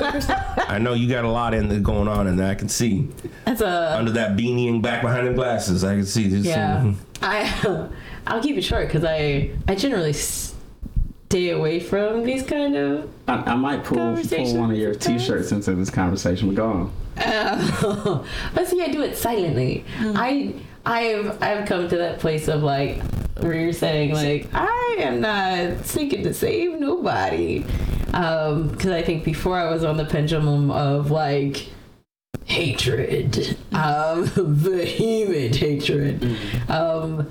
I know you got a lot in there going on, and I can see That's a under that beanie and back behind the glasses. I can see this. yeah. I I'll keep it short because I I generally stay away from these kind of. I, I might pull, pull one of your sometimes. T-shirts into this conversation. But go on. Uh, but see, I do it silently. I I've I've come to that place of like where you're saying like I am not seeking to save nobody, because I think before I was on the pendulum of like hatred, um, vehement hatred. Um,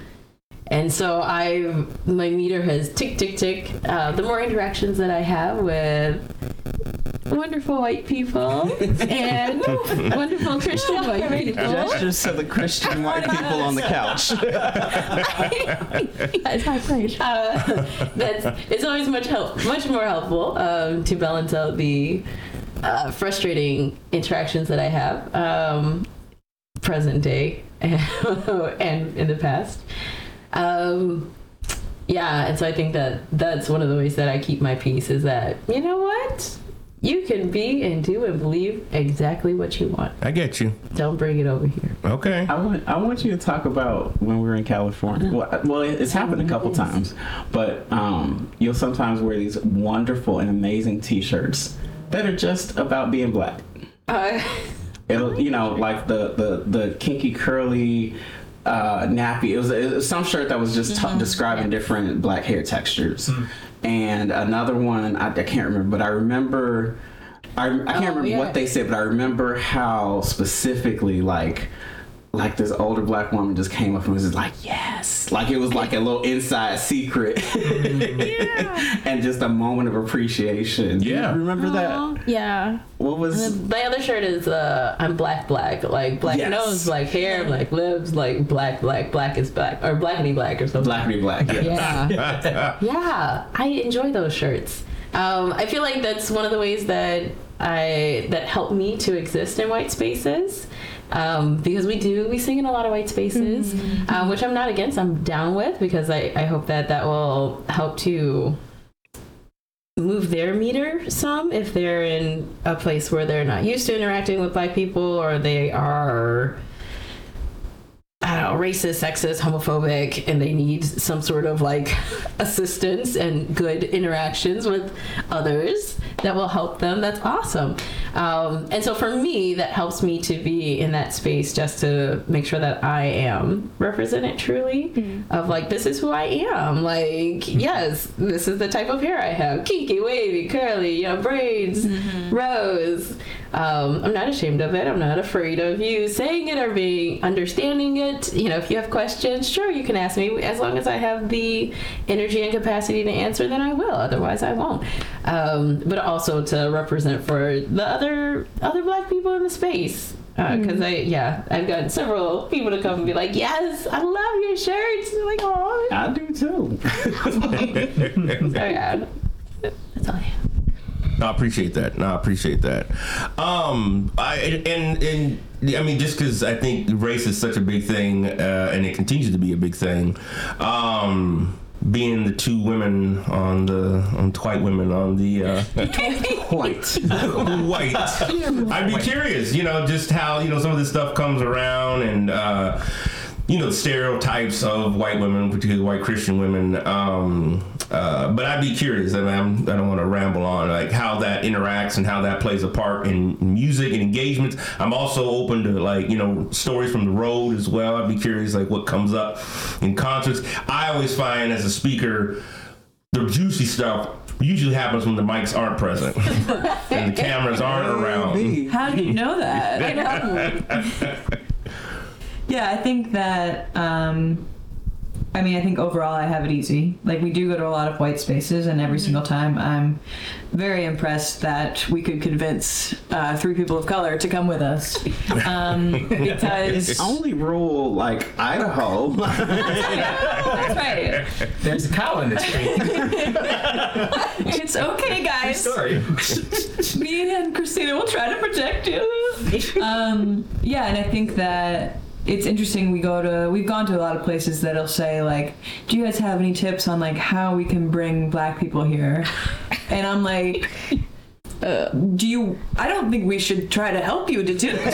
and so I, my meter has tick, tick, tick. Uh, the more interactions that I have with wonderful white people and wonderful Christian white people. Gestures to the Christian white people on the couch. That's high praise. Uh, that's it's always much help, much more helpful um, to balance out the uh, frustrating interactions that I have, um, present day and in the past. Um, yeah, and so I think that that's one of the ways that I keep my peace is that you know what, You can be and do and believe exactly what you want. I get you. Don't bring it over here. Okay. I want I want you to talk about when we were in California. Well, well it's happened a couple times, but um, you'll sometimes wear these wonderful and amazing T-shirts that are just about being black. Uh, It'll you know like the the the kinky curly. Uh, nappy. It was, it was some shirt that was just t- describing different black hair textures, and another one I, I can't remember, but I remember I, I can't Oh, remember yeah. what they said, but I remember how specifically like like this older black woman just came up and was just like, yes. Like it was like a little inside secret. and just a moment of appreciation. Yeah. You remember that? yeah. What was The other shirt is uh, I'm black, black, like black Yes. nose, black hair, black lips, like black, black, black is black, or blackity black or something. Blackity Black? Yeah. yeah, I enjoy those shirts. Um, I feel like that's one of the ways that I that help me to exist in white spaces. Um, because we do we sing in a lot of white spaces, um, which I'm not against. I'm down with because I, I hope that that will help to move their meter some if they're in a place where they're not used to interacting with black people or they are I don't know, racist, sexist, homophobic, and they need some sort of like assistance and good interactions with others that will help them. That's awesome. Um, and so for me, that helps me to be in that space just to make sure that I am represented truly mm-hmm. of like, this is who I am. Like, mm-hmm. yes, this is the type of hair I have kinky, wavy, curly, you know, braids, mm-hmm. rose. Um, I'm not ashamed of it. I'm not afraid of you saying it or being understanding it. You know, if you have questions, sure, you can ask me. As long as I have the energy and capacity to answer, then I will. Otherwise, I won't. Um, but also to represent for the other other black people in the space. Because I, yeah, I've got several people to come and be like, "Yes, I love your shirts." I'm like, "Oh, I do too. so yeah." That's all I have. No, I appreciate that. No, I appreciate that. Um, I and and I mean, just because I think race is such a big thing, uh, and it continues to be a big thing. Um, being the two women on the on white women on the uh, White. white. I'd be curious, you know, just how you know some of this stuff comes around and. Uh, you know, stereotypes of white women, particularly white Christian women. Um, uh, but I'd be curious. I mean, I'm, I don't want to ramble on like how that interacts and how that plays a part in music and engagements. I'm also open to like you know stories from the road as well. I'd be curious like what comes up in concerts. I always find as a speaker, the juicy stuff usually happens when the mics aren't present and the cameras aren't around. How do you know that? I know. yeah, I think that. Um, I mean, I think overall I have it easy. Like we do go to a lot of white spaces, and every single time I'm very impressed that we could convince uh, three people of color to come with us. Um, because It's only rule like Idaho. that's right. There's a cow in the street. It's okay, guys. Sorry. Me and Christina will try to protect you. Um, yeah, and I think that it's interesting. We go to we've gone to a lot of places that'll say like, "Do you guys have any tips on like how we can bring Black people here?" And I'm like. Uh, do you? I don't think we should try to help you to do it. if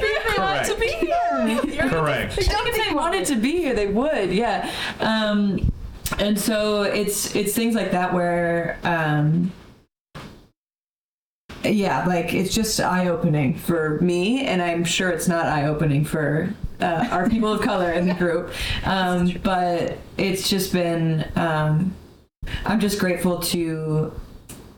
they want to be here. Correct. I think if they wanted to be here, they would. Yeah. Um, and so it's it's things like that where um, yeah like it's just eye-opening for me and i'm sure it's not eye-opening for uh, our people of color in the group. Um, but it's just been um, i'm just grateful to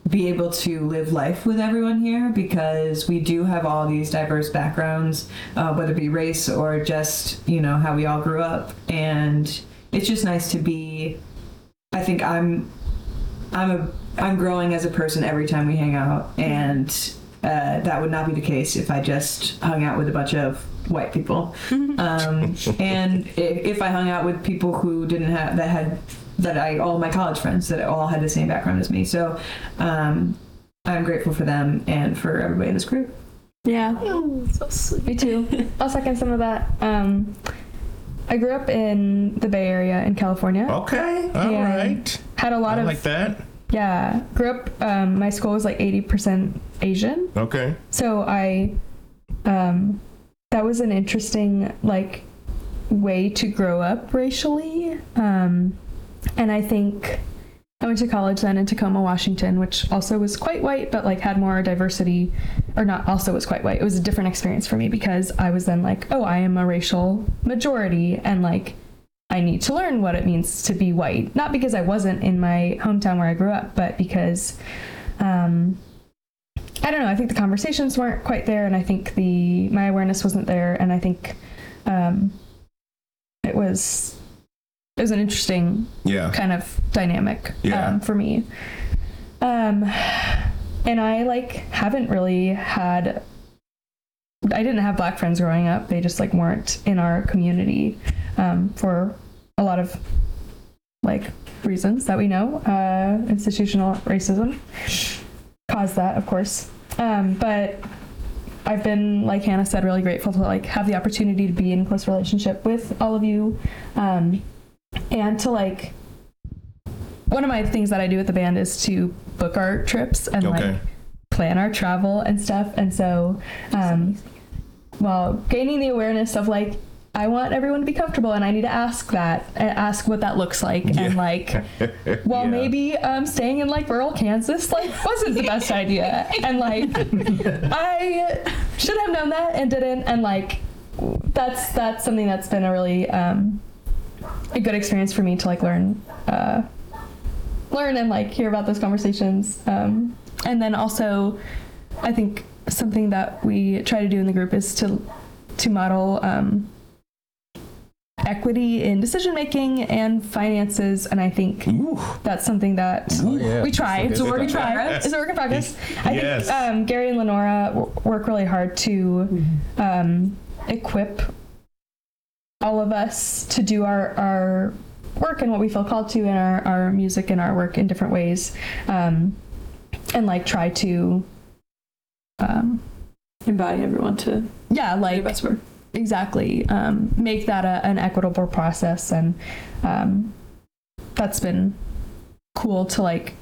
be able to live life with everyone here because we do have all these diverse backgrounds uh, whether it be race or just you know how we all grew up. And it's just nice to be i think i'm i'm a i'm growing as a person every time we hang out and uh, that would not be the case if i just hung out with a bunch of white people um, and if, if i hung out with people who didn't have that had that i all my college friends that all had the same background as me so um, i'm grateful for them and for everybody in this group Yeah. so sweet. Me too. I'll second some of that. Um, I grew up in the Bay Area in California. Okay, all and right. Had a lot I of like that. Yeah, grew up. Um, my school was like eighty percent Asian, Okay. so I, um, that was an interesting like way to grow up racially. Um, and I think I went to college then in Tacoma, Washington, which also was quite white, but like had more diversity, or not. Also was quite white. It was a different experience for me because I was then like, oh, I am a racial majority, and like I need to learn what it means to be white. Not because I wasn't in my hometown where I grew up, but because um, I don't know. I think the conversations weren't quite there, and I think the my awareness wasn't there, and I think um, it was it was an interesting Yeah. kind of dynamic Yeah. um, for me. Um, and I like haven't really had. I didn't have black friends growing up. They just like weren't in our community um, for a lot of like reasons that we know. Uh, institutional racism caused that, of course. Um, but I've been, like Hannah said, really grateful to like have the opportunity to be in close relationship with all of you, um, and to like. One of my things that I do with the band is to book our trips and Okay. like plan our travel and stuff. And so, um, while gaining the awareness of like, I want everyone to be comfortable, and I need to ask that, and ask what that looks like, and like, well, maybe um, staying in like rural Kansas like wasn't the best idea, and like I should have known that and didn't, and like that's that's something that's been a really um, a good experience for me to like learn uh, learn and like hear about those conversations, um, and then also I think something that we try to do in the group is to to model. Um, equity in decision making and finances and i think that's something that yeah. we try. It's it's a a work in good progress. It's a work in progress? I Yes. think um, gary and lenora w- work really hard to um, equip all of us to do our, our work and what we feel called to in our, our music and our work in different ways um, and like try to um, embody everyone to yeah like exactly. Um, make that a, an equitable process and um, that's been cool to like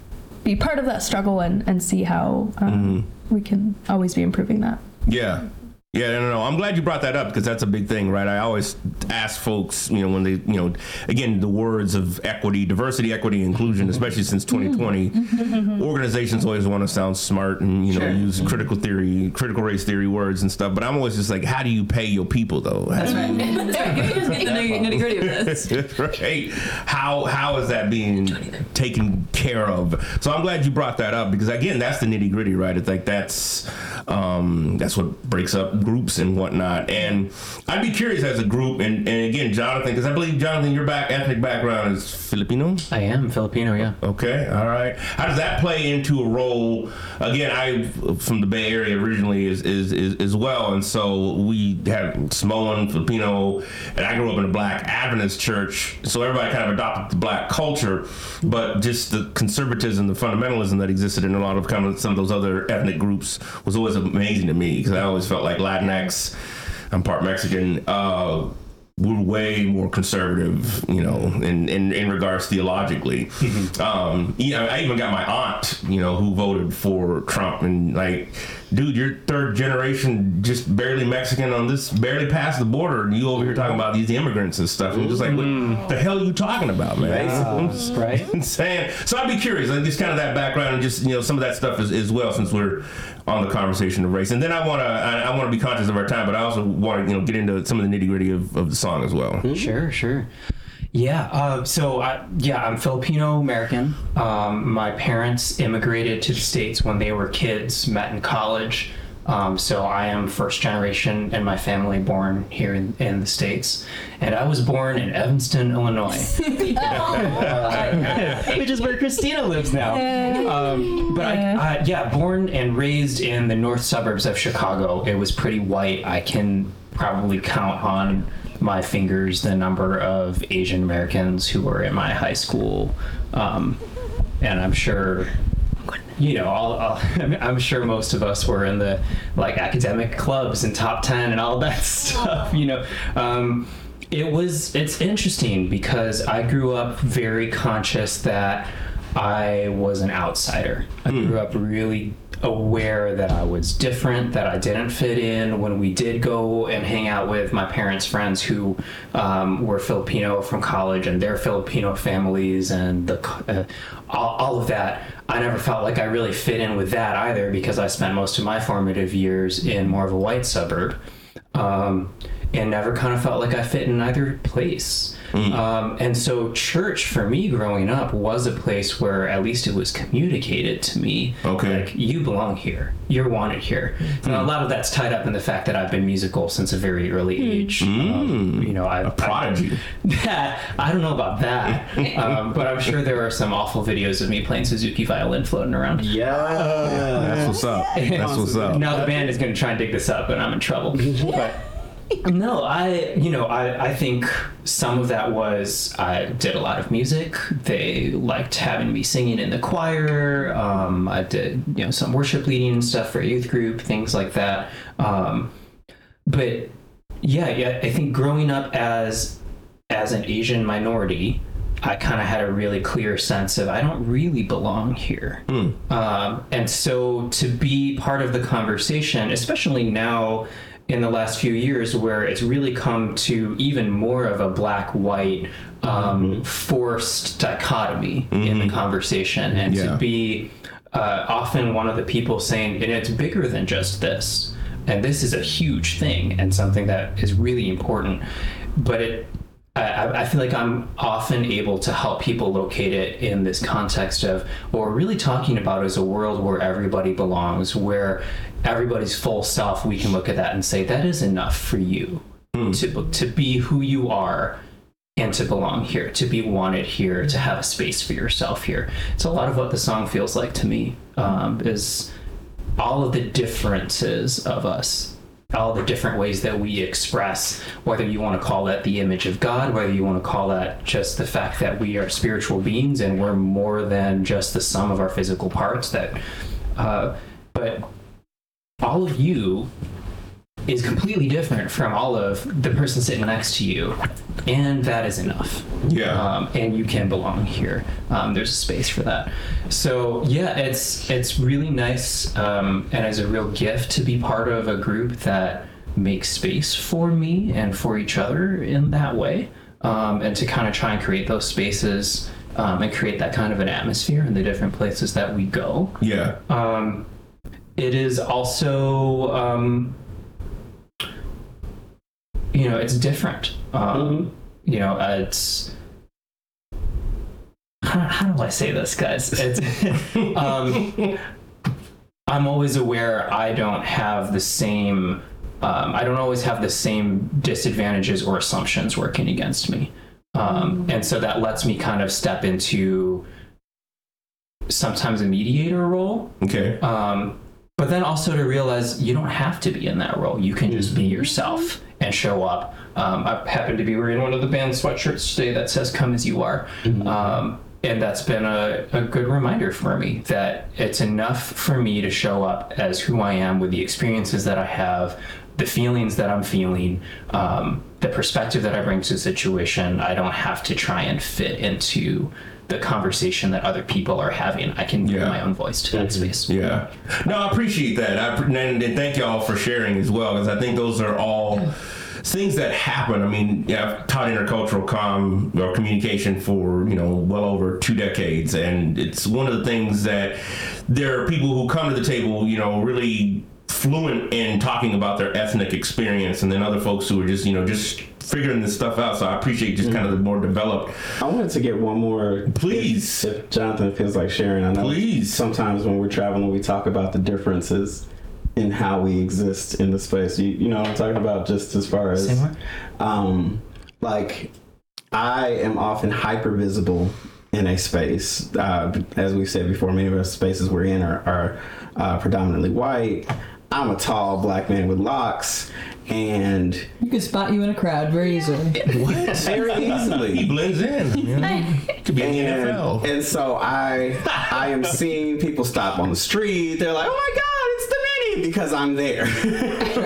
be part of that struggle and, and see how um, we can always be improving that. Yeah. Yeah, no, no, no. I'm glad you brought that up because that's a big thing, right? I always ask folks, you know, when they, you know, again, the words of equity, diversity, equity, inclusion, especially since mm-hmm. 2020, mm-hmm. organizations always want to sound smart and, you know, use critical theory, critical race theory words and stuff. But I'm always just like, how do you pay your people, though? That's right. That's right. Give me the nitty gritty of this. right. How how is that being taken care of? So I'm glad you brought that up because again, that's the nitty gritty, right? It's like that's um, that's what breaks up groups and whatnot. And I'd be curious as a group, and, and again, Jonathan, because I believe Jonathan, your back ethnic background is Filipino. I am Filipino, yeah. Okay, all right. How does that play into a role? Again, I from the Bay Area originally is is, is as well, and so we have Samoan, Filipino, and I grew up in a Black Adventist church, so everybody kind of adopted the black culture, but just the conservatism, the fundamentalism that existed in a lot of kind of some of those other ethnic groups was always amazing to me because I always felt like Latinx. I'm part Mexican. Uh, we're way more conservative, you know, in, in, in regards theologically. Um, you know, I even got my aunt, you know, who voted for Trump, and like, dude, you're third generation, just barely Mexican on this, barely past the border, and you over here talking about these immigrants and stuff. And just like, what mm-hmm. the hell are you talking about, man? Basically, right? Saying, so I'd be curious, like, just kind of that background and just you know some of that stuff as, as well, since we're on the conversation of race. And then I want to I, I want to be conscious of our time, but I also want to you know get into some of the nitty gritty of, of the song as well. Sure, sure. Yeah, uh, so I, yeah, I'm Filipino American. Um, my parents immigrated to the States when they were kids, met in college. Um, so I am first generation and my family born here in, in the States. And I was born in Evanston, Illinois. which is where Christina lives now. Um, but I, I, yeah, born and raised in the north suburbs of Chicago. It was pretty white. I can probably count on my fingers the number of Asian Americans who were in my high school. Um, and I'm sure you know, all, all, I'm sure most of us were in the like academic clubs and top 10 and all that stuff, you know. Um, it was, it's interesting because I grew up very conscious that I was an outsider. I grew up really aware that I was different, that I didn't fit in. When we did go and hang out with my parents' friends who um, were Filipino from college and their Filipino families and the uh, all, all of that, I never felt like I really fit in with that either because I spent most of my formative years in more of a white suburb. Um, and never kind of felt like I fit in either place. Um, and so, church for me growing up was a place where at least it was communicated to me. Okay. Like, you belong here. You're wanted here. Now, a lot of that's tied up in the fact that I've been musical since a very early age. Um, you know, I, a prodigy. that, I don't know about that. um, but I'm sure there are some awful videos of me playing Suzuki violin floating around. Yeah. That's what's up. That's what's up. Now the band is going to try and dig this up, and I'm in trouble. but no, I you know I I think some of that was I did a lot of music. They liked having me singing in the choir. Um, I did you know some worship leading and stuff for a youth group, things like that. Um, but yeah, yeah, I think growing up as as an Asian minority, I kind of had a really clear sense of I don't really belong here. Um, and so to be part of the conversation, especially now in the last few years where it's really come to even more of a black white um, forced dichotomy in the conversation. And Yeah. to be uh, often one of the people saying and it's bigger than just this. And this is a huge thing and something that is really important. But it I- I, I feel like I'm often able to help people locate it in this context of what we're really talking about is a world where everybody belongs, where everybody's full self. We can look at that and say that is enough for you to to be who you are and to belong here, to be wanted here, to have a space for yourself here. It's a lot of what the song feels like to me. Um, is all of the differences of us all the different ways that we express whether you want to call that the image of god whether you want to call that just the fact that we are spiritual beings and we're more than just the sum of our physical parts that uh, but all of you is completely different from all of the person sitting next to you and that is enough Yeah. um, and you can belong here um, there's a space for that so yeah it's it's really nice um, and as a real gift to be part of a group that makes space for me and for each other in that way um, and to kind of try and create those spaces um, and create that kind of an atmosphere in the different places that we go Yeah. It is also um, you know it's different. Um, you know it's how, how do i say this guys? It's um, i'm always aware i don't have the same um, i don't always have the same disadvantages or assumptions working against me. Um, and so that lets me kind of step into sometimes a mediator role. Okay. um, but then also to realize you don't have to be in that role. You can just be yourself and show up. Um, I happen to be wearing one of the band sweatshirts today that says "Come as you are," um, and that's been a, a good reminder for me that it's enough for me to show up as who I am with the experiences that I have, the feelings that I'm feeling, um, the perspective that I bring to the situation. I don't have to try and fit into the conversation that other people are having. I can give my own voice to that mm-hmm. space. Yeah. No, I appreciate that. I, and, and thank y'all for sharing as well, because I think those are all things that happen. I mean, yeah, I've taught intercultural com or communication for you know well over two decades, and it's one of the things that there are people who come to the table, you know, really fluent in talking about their ethnic experience, and then other folks who are just you know just figuring this stuff out. So I appreciate just kind of the more developed. I wanted to get one more. Please. If, if Jonathan feels like sharing, I know. Please. Sometimes when we're traveling, we talk about the differences in how we exist in the space. You, you know what I'm talking about? Just as far as. Um, like, I am often hyper visible in a space. Uh, as we said before, many of the spaces we're in are, are uh, predominantly white. I'm a tall black man with locks, and You can spot you in a crowd very easily. what? Very easily. He blends in. You know? Could be in and, NFL. and so I I am seeing people stop on the street. They're like, "Oh my God, it's the Many!" Because I'm there.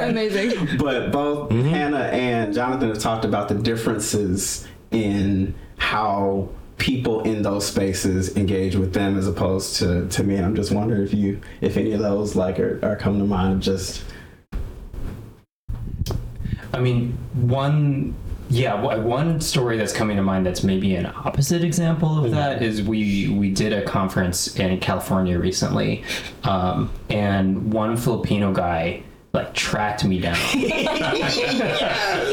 Amazing. but both mm-hmm. Hannah and Jonathan have talked about the differences in how people in those spaces engage with them as opposed to to me. And I'm just wondering if you if any of those like are, are coming to mind. Just I mean, one yeah, one story that's coming to mind that's maybe an opposite example of that is we we did a conference in California recently, um, and one Filipino guy like tracked me down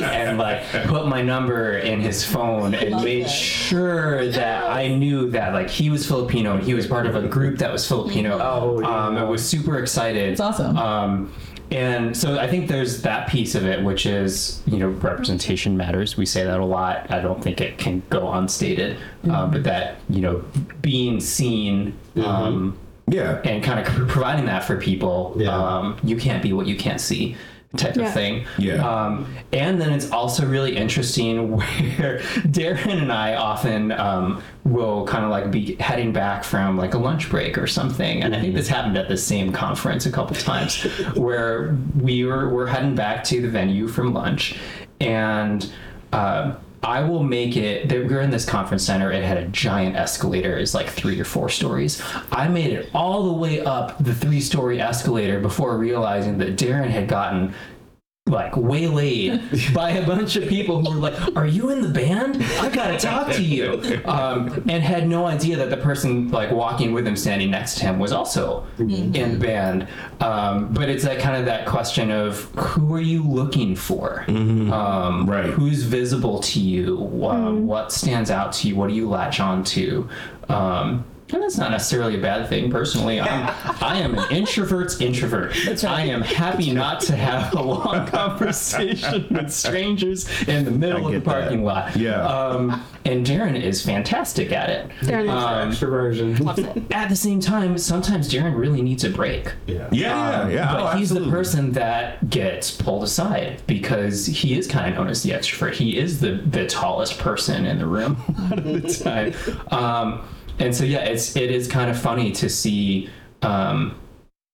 and like put my number in his phone and made sure that I knew that like he was Filipino and he was part of a group that was Filipino. Oh, um, I was super excited. It's awesome. Um, and so I think there's that piece of it, which is you know representation matters. We say that a lot. I don't think it can go unstated, uh, but that you know being seen. Um, yeah, and kind of providing that for people. Um, you can't be what you can't see, type Yeah. of thing. Yeah. Um, and then it's also really interesting where Darren and I often um, will kind of like be heading back from like a lunch break or something. And I think this happened at the same conference a couple times where we were we're heading back to the venue from lunch and. Uh, I will make it. that We're in this conference center. It had a giant escalator. It's like three or four stories. I made it all the way up the three-story escalator before realizing that Darren had gotten like waylaid by a bunch of people who were like, "Are you in the band? I gotta talk to you," um, and had no idea that the person like walking with him, standing next to him, was also in the band. Um, but it's that kind of that question of who are you looking for? Um, right. Who's visible to you? Um, What stands out to you? What do you latch on to? Um, and that's not necessarily a bad thing. Personally, I'm, I am an introvert's introvert. I am happy not to have a long conversation with strangers in the middle of the parking lot. Yeah. Um, and Darren is fantastic at it. Darren is extroversion. Loves it. At the same time, sometimes Darren really needs a break. Yeah. Yeah, yeah. But Oh, he's the person that gets pulled aside because he is kind of known as the extrovert. He is the the tallest person in the room a lot of the time. Um, and so yeah, it's it is kind of funny to see um,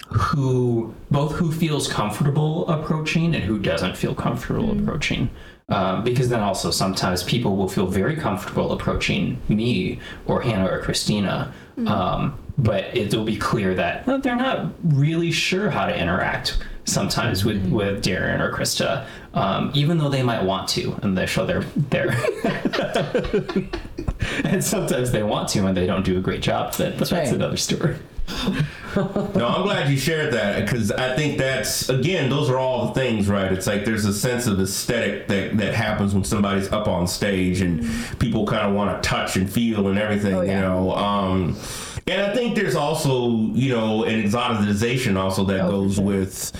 who both who feels comfortable approaching and who doesn't feel comfortable approaching. Um, because then also sometimes people will feel very comfortable approaching me or Hannah or Christina, um, but it will be clear that well, they're not really sure how to interact sometimes with, with Darren or Krista, um, even though they might want to, and they show their their. and sometimes they want to, and they don't do a great job. But that's, right. another story. no, I'm glad you shared that because I think that's again, those are all the things, right? It's like there's a sense of aesthetic that that happens when somebody's up on stage and people kind of want to touch and feel and everything, you know. Um, and I think there's also, you know, an exoticization also that oh, goes with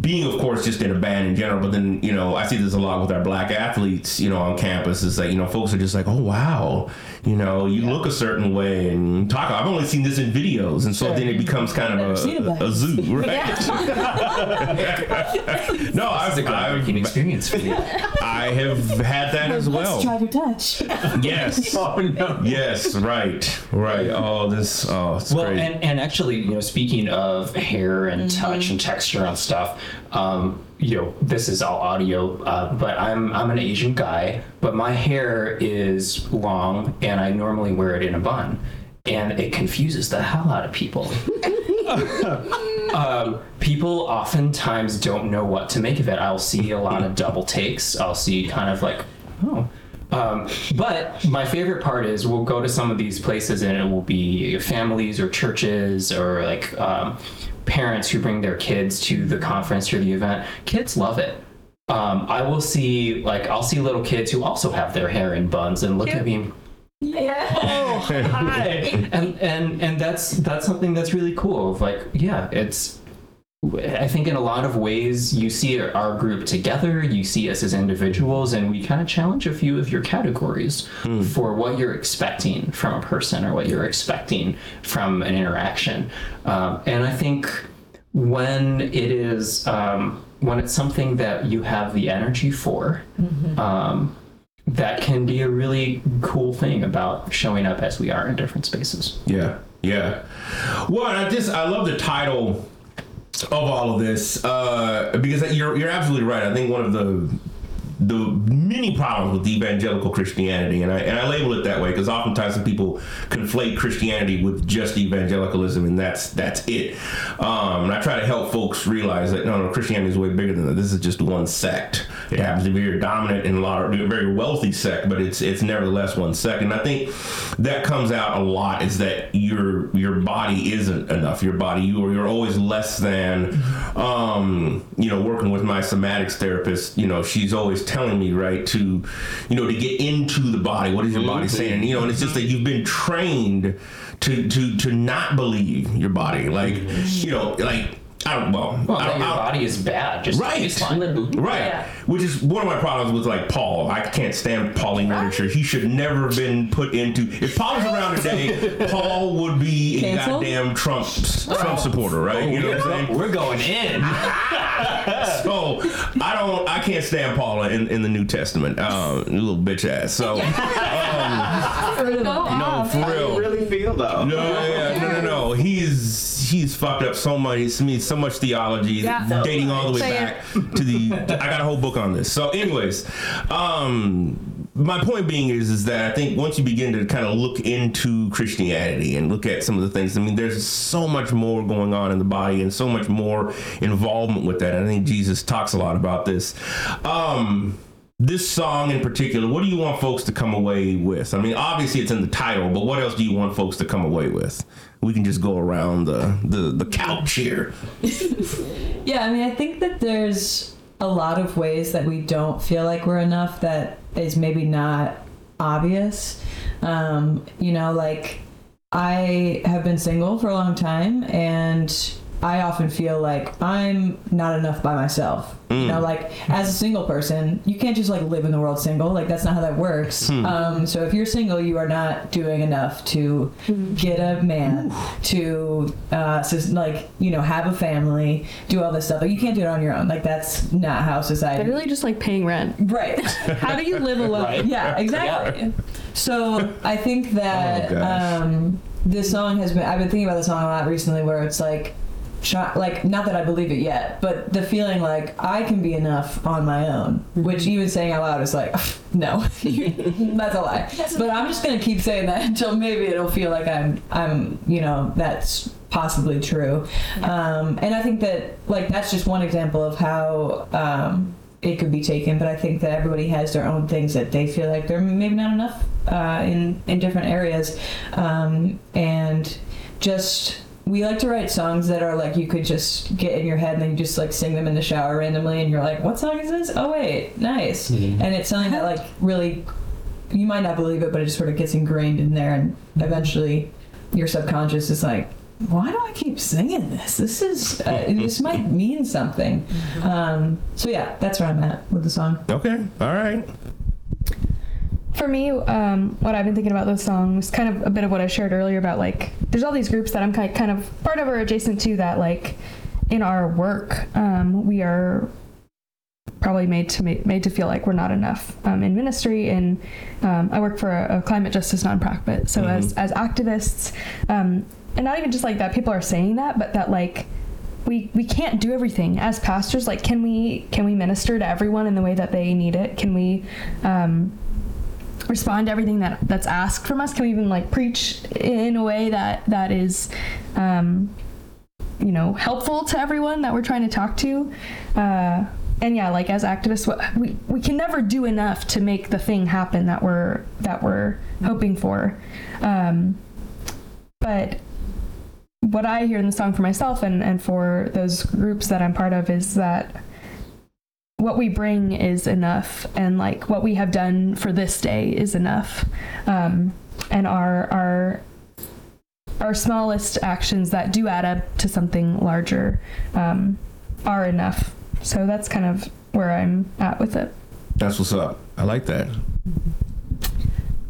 being of course just in a band in general but then you know i see this a lot with our black athletes you know on campus. Is that you know folks are just like oh wow you know you look a certain way and talk i've only seen this in videos. And so then it becomes kind of a, a zoo right? No i've, a groundbreaking experience for you. I have had that as well. Let's try to touch. yes. Oh no. Yes right right. Oh this oh it's well, great. and, and actually, you know, speaking of hair and touch and texture and stuff, um, you know, this is all audio, uh, but I'm I'm an Asian guy, but my hair is long, and I normally wear it in a bun, and it confuses the hell out of people. um, people oftentimes don't know what to make of it. I'll see a lot of double takes. I'll see kind of like, oh. Um, but my favorite part is we'll go to some of these places and it will be families or churches or like um, parents who bring their kids to the conference or the event. Kids love it. Um, I will see like I'll see little kids who also have their hair in buns and look at me Yeah. oh hi and and and that's that's something that's really cool of like yeah it's i think in a lot of ways you see our- our group together you see us as individuals and we kind of challenge a few of your categories for what you're expecting from a person or what you're expecting from an interaction um, and i think when it is um, when it's something that you have the energy for um, that can be a really cool thing about showing up as we are in different spaces. Yeah, yeah. Well, I just I love the title of all of this uh, because you're you're absolutely right. I think one of the the many problems with evangelical Christianity, and I and I label it that way because oftentimes some people conflate Christianity with just evangelicalism, and that's that's it. Um, and I try to help folks realize that no, no, Christianity is way bigger than that. This is just one sect. It happens to be very dominant in a lot of a very wealthy sect, but it's it's nevertheless one sect. And I think that comes out a lot is that your your body isn't enough. Your body you are you're always less than. Um, you know, working with my somatics therapist, you know, she's always telling me right to, you know, to get into the body. What is your body mm-hmm. saying? You know, and it's just that you've been trained to to to not believe your body. Like, mm-hmm. you know, like I don't well, Well, I don't, your I- body is bad. Just Right. baseline. Right. Which is one of my problems with like Paul. I can't stand Pauline literature. He should never have been put into. If Paul was around today, Paul would be a goddamn Trump Trump supporter, right? You know what I'm saying? We're going in. so I don't. I can't stand Paul in, in the New Testament. Um, little bitch ass. So. Um, no, for real. really feel though. No, yeah, no, no, no. He's he's fucked up so much. It's me so much theology, Yeah. dating all the way Say back to the. I got a whole book on this. So, anyways, um, my point being is is that I think once you begin to kind of look into Christianity and look at some of the things, I mean, there's so much more going on in the body and so much more involvement with that. And I think Jesus talks a lot about this. Um, this song in particular, what do you want folks to come away with? I mean, obviously it's in the title, but what else do you want folks to come away with? We can just go around the the, the couch here. Yeah, I mean, I think that there's a lot of ways that we don't feel like we're enough that is maybe not obvious. Um, you know, like I have been single for a long time and I often feel like I'm not enough by myself. You know, like as a single person, you can't just like live in the world single. Like that's not how that works. Hmm. Um, so if you're single, you are not doing enough to get a man, to uh, so like you know have a family, do all this stuff. Like you can't do it on your own. Like that's not how society. They're really just like paying rent. Right. How do you live alone? Right. Yeah, exactly. So I think that Oh, um, this song has been. I've been thinking about the song a lot recently, where it's like, like not that I believe it yet, but the feeling like I can be enough on my own. Which even saying out loud is like, no, that's a lie. But I'm just gonna keep saying that until maybe it'll feel like I'm, I'm, you know, that's possibly true. Um, and I think that like that's just one example of how. Um, it could be taken, but I think that everybody has their own things that they feel like they're maybe not enough uh, in in different areas, um, and just we like to write songs that are like you could just get in your head and then you just like sing them in the shower randomly, and you're like, "What song is this? Oh wait, nice!" Mhm. And it's something that like really you might not believe it, but it just sort of gets ingrained in there, and eventually your subconscious is like, why do I keep singing this? This is uh, this might mean something. Um, so yeah, that's where I'm at with the song. Okay, all right. For me, um, what I've been thinking about those songs, kind of a bit of what I shared earlier about like, there's all these groups that I'm kind kind of part of or adjacent to that, like, in our work, um, we are probably made to ma- made to feel like we're not enough um, in ministry. And um, I work for a, a climate justice nonprofit, so as as activists, um, and not even just like that, people are saying that, but that like we we can't do everything as pastors. Like, can we can we minister to everyone in the way that they need it? Can we um, respond to everything that that's asked from us? Can we even like preach in a way that that is um, you know helpful to everyone that we're trying to talk to? Uh, and yeah, like as activists, we we can never do enough to make the thing happen that we're that we're hoping for. Um, but what I hear in the song for myself and, and for those groups that I'm part of is that what we bring is enough and like what we have done for this day is enough. Um, and our our our smallest actions that do add up to something larger um, are enough. So that's kind of where I'm at with it. That's what's up. I like that.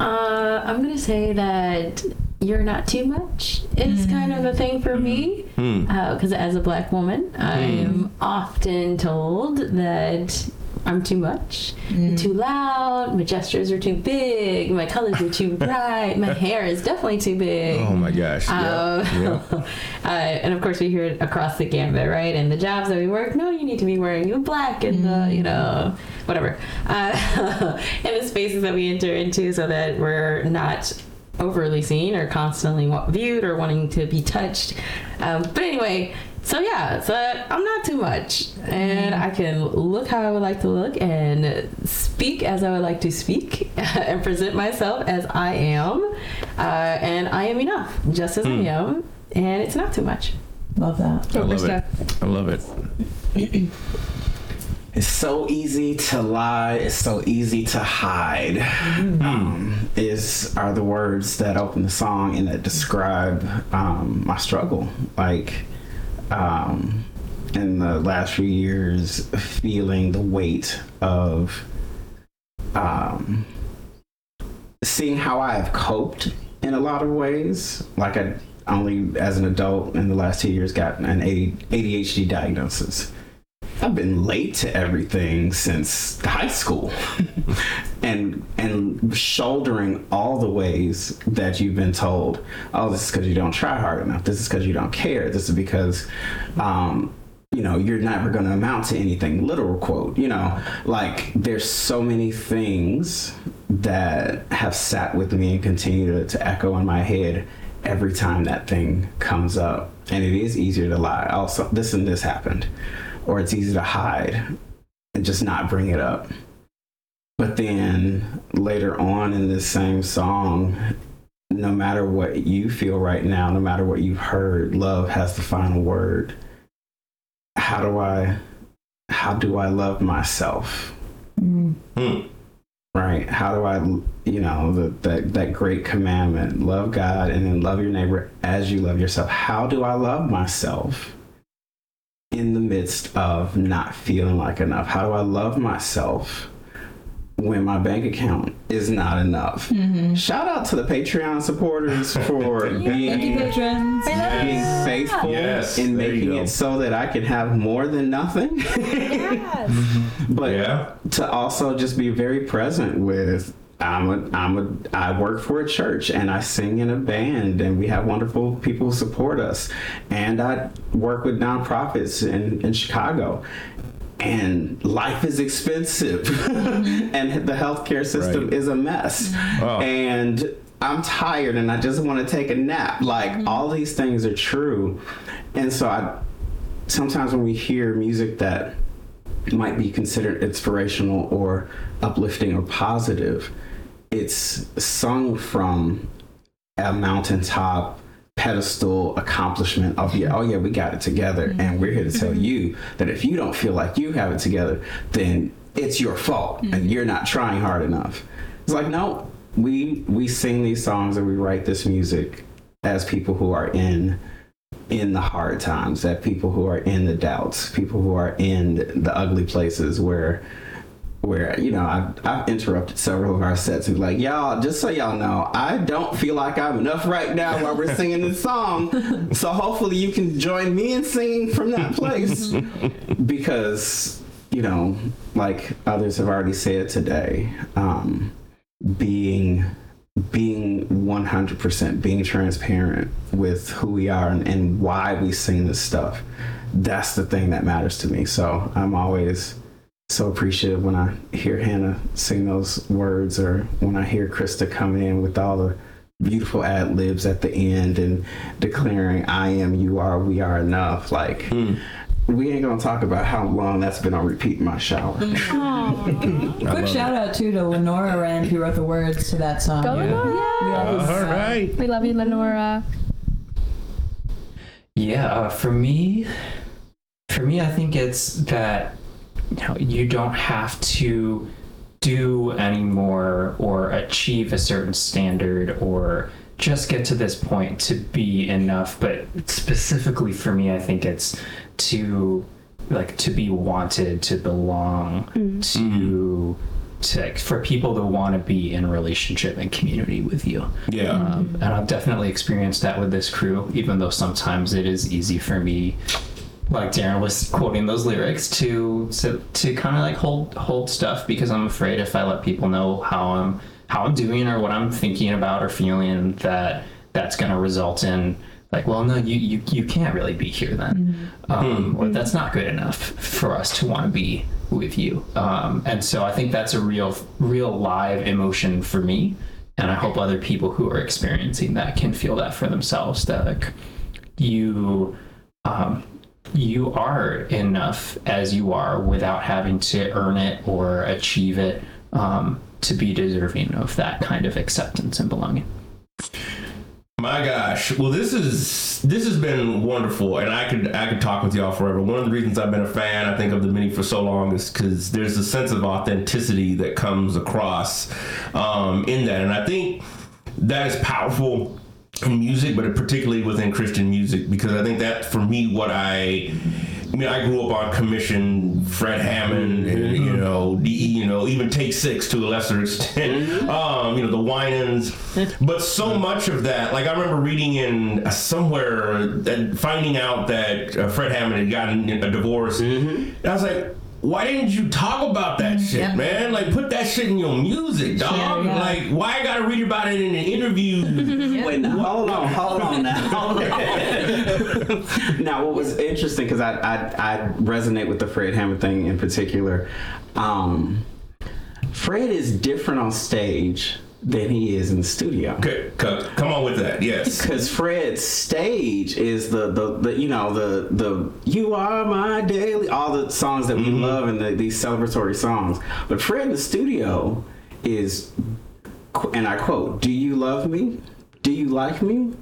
Uh, I'm gonna say that you're not too much is kind of a thing for me Hmm. because as a black woman, I'm often told that I'm too much. I'm too loud. My gestures are too big. My colors are too bright. My hair is definitely too big. Oh my gosh. Um, Yeah. uh, and of course, we hear it across the gambit, right? And the jobs that we work, no, you need to be wearing you black and the, you know, whatever. Uh, and the spaces that we enter into so that we're not overly seen or constantly viewed or wanting to be touched. Um, but anyway, so yeah, so I'm not too much, and I can look how I would like to look and speak as I would like to speak and present myself as I am, uh, and I am enough, just as I Hmm. am, and it's not too much. Love that. I love it. I love it. It's so easy to lie. It's so easy to hide. Um, is are the words that open the song and that describe um, my struggle. Like um, in the last few years, feeling the weight of um, seeing how I have coped in a lot of ways. Like I only, as an adult, in the last two years, got an ADHD diagnosis. I've been late to everything since high school, and and shouldering all the ways that you've been told. Oh, this is because you don't try hard enough. This is because you don't care. This is because, um, you know, you're never going to amount to anything. Literal quote. You know, like there's so many things that have sat with me and continue to, to echo in my head every time that thing comes up. And it is easier to lie. Also, this and this happened or it's easy to hide and just not bring it up. But then later on in this same song, no matter what you feel right now, no matter what you've heard, love has the final word. How do I how do I love myself? Mm-hmm. Hmm. Right? How do I you know, the, that that great commandment, love God and then love your neighbor as you love yourself. How do I love myself? In the midst of not feeling like enough? How do I love myself when my bank account is not enough? Mm-hmm. Shout out to the Patreon supporters for being, patrons. being faithful Yes, in making it so that I can have more than nothing. but Yeah. to also just be very present with I'm a, I'm a, I work for a church and I sing in a band and we have wonderful people who support us. And I work with nonprofits in, in Chicago. And life is expensive and the healthcare system Right. is a mess. Wow. And I'm tired and I just want to take a nap. Like mm-hmm. all these things are true. And so I sometimes when we hear music that might be considered inspirational or uplifting or positive, it's sung from a mountaintop pedestal accomplishment of yeah, oh yeah, we got it together, mm-hmm. and we're here to tell mm-hmm. you that if you don't feel like you have it together, then it's your fault and mm-hmm. you're not trying hard enough. It's like no, we we sing these songs and we write this music as people who are in in the hard times, that people who are in the doubts, people who are in the ugly places where where you know I've, I've interrupted several of our sets and like y'all just so y'all know i don't feel like i'm enough right now while we're singing this song so hopefully you can join me in singing from that place. Because you know like others have already said today um, being being 100% being transparent with who we are and, and why we sing this stuff that's the thing that matters to me. So i'm always so appreciative when i hear hannah sing those words or when i hear krista come in with all the beautiful ad libs at the end and declaring i am you are we are enough like we ain't gonna talk about how long that's been on repeat in my shower Quick shout out too to Lenora Rand who wrote the words to that song. Go Lenora! Yes. All right. We love you, Lenora. Yeah, uh, for me, for me, I think it's that you know you don't have to do anymore or achieve a certain standard or just get to this point to be enough. But specifically for me, I think it's to like to be wanted, to belong, to to for people to want to be in relationship and community with you. Yeah. Um, and I've definitely experienced that with this crew, even though sometimes it is easy for me like Darren was quoting those lyrics to to, to kind of like hold hold stuff because I'm afraid if I let people know how I'm how I'm doing or what I'm thinking about or feeling that that's going to result in like well no you you, you can't really be here then. Um, or that's not good enough for us to want to be with you. Um, and so I think that's a real real live emotion for me. And I hope other people who are experiencing that can feel that for themselves that like you um, you are enough as you are without having to earn it or achieve it um, to be deserving of that kind of acceptance and belonging. My gosh. Well, this is this has been wonderful, and I could I could talk with y'all forever. One of the reasons I've been a fan, I think, of the Many for so long is because there's a sense of authenticity that comes across um, in that, and I think that is powerful in music, but particularly within Christian music, because I think that for me, what I I mean, I grew up on Commissioned Fred Hammond, and, you know, the, you know, even Take Six to a lesser extent, um, you know, the Winans. But so much of that, like I remember reading in uh, somewhere and finding out that uh, Fred Hammond had gotten a divorce. And I was like, why didn't you talk about that shit, Yeah. man? Like, put that shit in your music, dog. yeah. Like, why I gotta read about it in an interview? Wait, now, hold on, hold on now. now, what was interesting because I, I I resonate with the Fred Hammond thing in particular. Um, Fred is different on stage than he is in the studio. Okay, co- come on with that. Yes. Because Fred's stage is the, the, the you know the the you are my daily all the songs that we mm-hmm. love and the, these celebratory songs. But Fred in the studio is, and I quote, "Do you love me? Do you like me?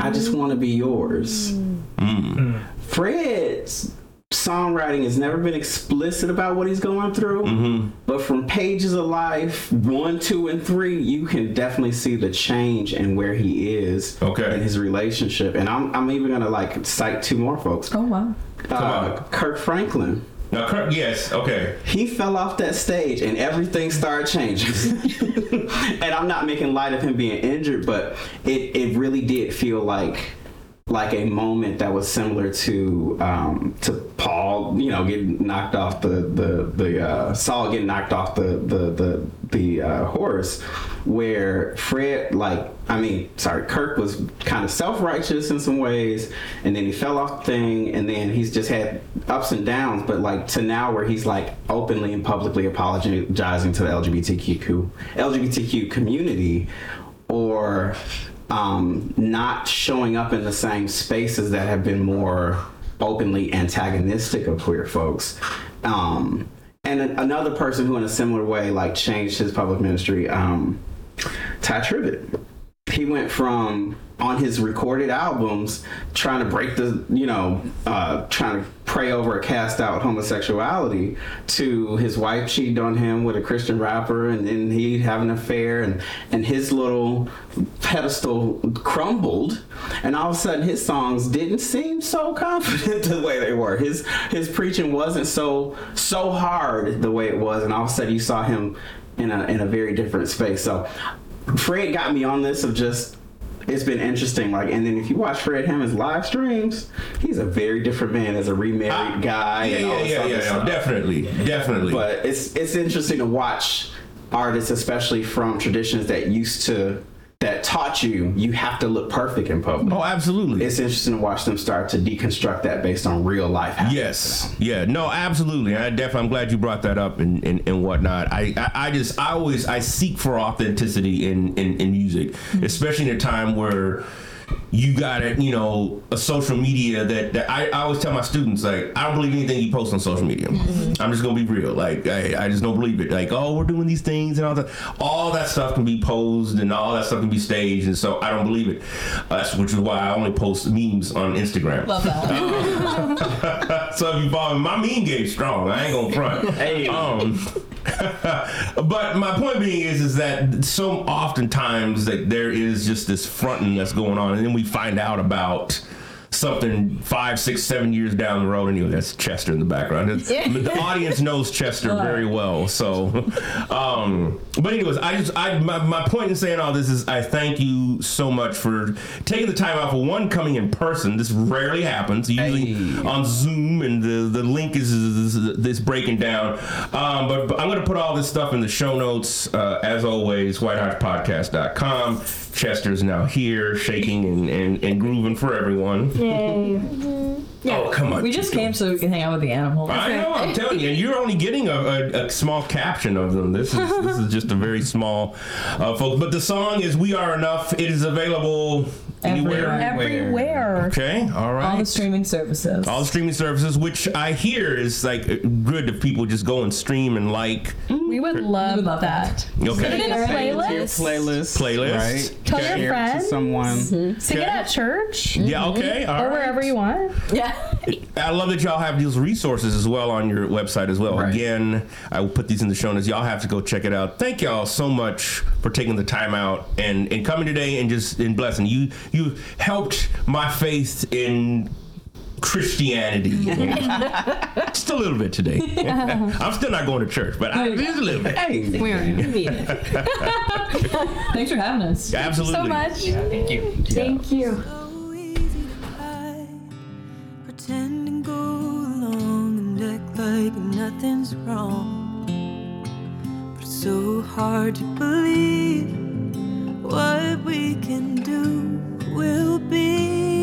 I just want to be yours." Mm. Mm. Fred's songwriting has never been explicit about what he's going through, but from Pages of Life one, two, and three, you can definitely see the change and where he is Okay. in his relationship. And I'm, I'm even gonna like cite two more folks. Oh wow. Uh, Kirk Franklin. Now, Kirk, yes, okay. He fell off that stage and everything started changing. and I'm not making light of him being injured, but it, it really did feel like like a moment that was similar to um, to Paul, you know, getting knocked off the the the uh, Saul getting knocked off the the the the uh, horse, where Fred like I mean sorry Kirk was kind of self righteous in some ways, and then he fell off the thing, and then he's just had ups and downs, but like to now where he's like openly and publicly apologizing to the LGBTQ LGBTQ community, or um, not showing up in the same spaces that have been more openly antagonistic of queer folks. Um, and a- another person who, in a similar way, like changed his public ministry, um, Tye Tribbett. He went from on his recorded albums trying to break the, you know, uh, trying to pray over a cast out homosexuality to his wife cheated on him with a Christian rapper and then he had an affair and, and his little pedestal crumbled and all of a sudden his songs didn't seem so confident the way they were. His his preaching wasn't so so hard the way it was and all of a sudden you saw him in a in a very different space. So Fred got me on this of just it's been interesting. Like, and then if you watch Fred Hammond's live streams, he's a very different man as a remarried ah, guy. Yeah, and all yeah, this yeah, other yeah, yeah, stuff. definitely, definitely. But it's it's interesting to watch artists, especially from traditions that used to that taught you you have to look perfect in public. Oh, absolutely. It's interesting to watch them start to deconstruct that based on real life. Yes. Yeah. No. Absolutely. I definitely. I'm glad you brought that up and, and, and whatnot. I, I I just I always I seek for authenticity in in, in music, hmm. especially in a time where you got it. You know, a social media that, that I, I always tell my students like I don't believe anything you post on social media. I'm just gonna be real. Like I, I just don't believe it. Like oh we're doing these things and all that. All that stuff can be posed and all that stuff can be staged, and so I don't believe it. Uh, which is why I only post memes on Instagram. Love that. so if you follow me, my meme game's strong. I ain't gonna front. Hey. Um, but my point being is, is that so oftentimes that there is just this fronting that's going on, and then we find out about something five, six, seven years down the road, and you that's Chester in the background. The audience knows Chester very well. So, um, but anyways, I just I my, my point in saying all this is I thank you so much for taking the time out for one coming in person. This rarely happens. Usually on Zoom, and the the link is, is, is this breaking down. Um, but, but I'm going to put all this stuff in the show notes uh, as always. WhiteHotPodcast.com. Chester's now here, shaking and, and, and grooving for everyone. Yay. Oh, come on. We just came so we can hang out with the animals. I know. I'm telling you, you're only getting a, a, a small caption of them. This is this is just a very small, uh, folks. But the song is "We Are Enough." It is available anywhere. Everywhere. Okay. All right. All the streaming services. All the streaming services, which I hear is like good if people just go and stream and like. Mm. We would love, that. Okay. Put it in a playlist. playlist. Playlist. Right. Tell your Share it to friends. someone. Mm-hmm. Sing it at church. Yeah, mm-hmm. okay, all or right. wherever you want. Yeah. I love that y'all have these resources as well on your website as well. Again, I will put these in the show notes. Y'all have to go check it out. Thank y'all so much for taking the time out and, and coming today and just in blessing. You you helped my faith in Christianity. just a little bit today. I'm still not going to church, but I, just a little bit. Hey, We're Thanks for having us. Absolutely. So much. Thank you. Thank you. Pretend and go along and act like nothing's wrong. So hard to believe what we can do will be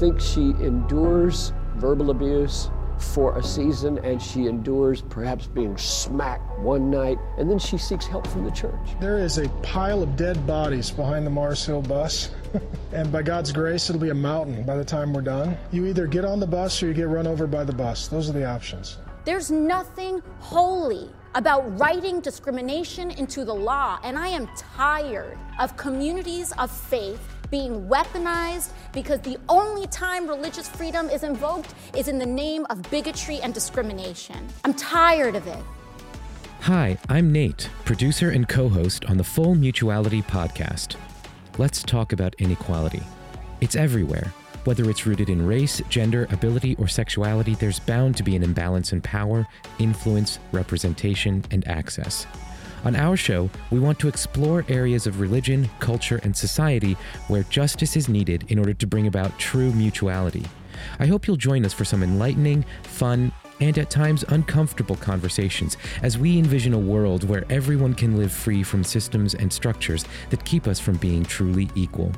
think she endures verbal abuse for a season and she endures perhaps being smacked one night and then she seeks help from the church. There is a pile of dead bodies behind the Mars Hill bus. and by God's grace, it'll be a mountain by the time we're done. You either get on the bus or you get run over by the bus. Those are the options. There's nothing holy about writing discrimination into the law, and I am tired of communities of faith being weaponized because the only time religious freedom is invoked is in the name of bigotry and discrimination. I'm tired of it. Hi, I'm Nate, producer and co host on the Full Mutuality podcast. Let's talk about inequality. It's everywhere. Whether it's rooted in race, gender, ability, or sexuality, there's bound to be an imbalance in power, influence, representation, and access. On our show, we want to explore areas of religion, culture, and society where justice is needed in order to bring about true mutuality. I hope you'll join us for some enlightening, fun, and at times uncomfortable conversations as we envision a world where everyone can live free from systems and structures that keep us from being truly equal.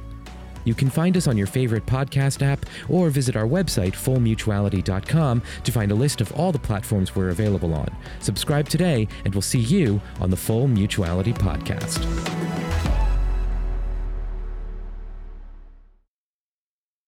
You can find us on your favorite podcast app or visit our website, fullmutuality.com, to find a list of all the platforms we're available on. Subscribe today, and we'll see you on the Full Mutuality Podcast.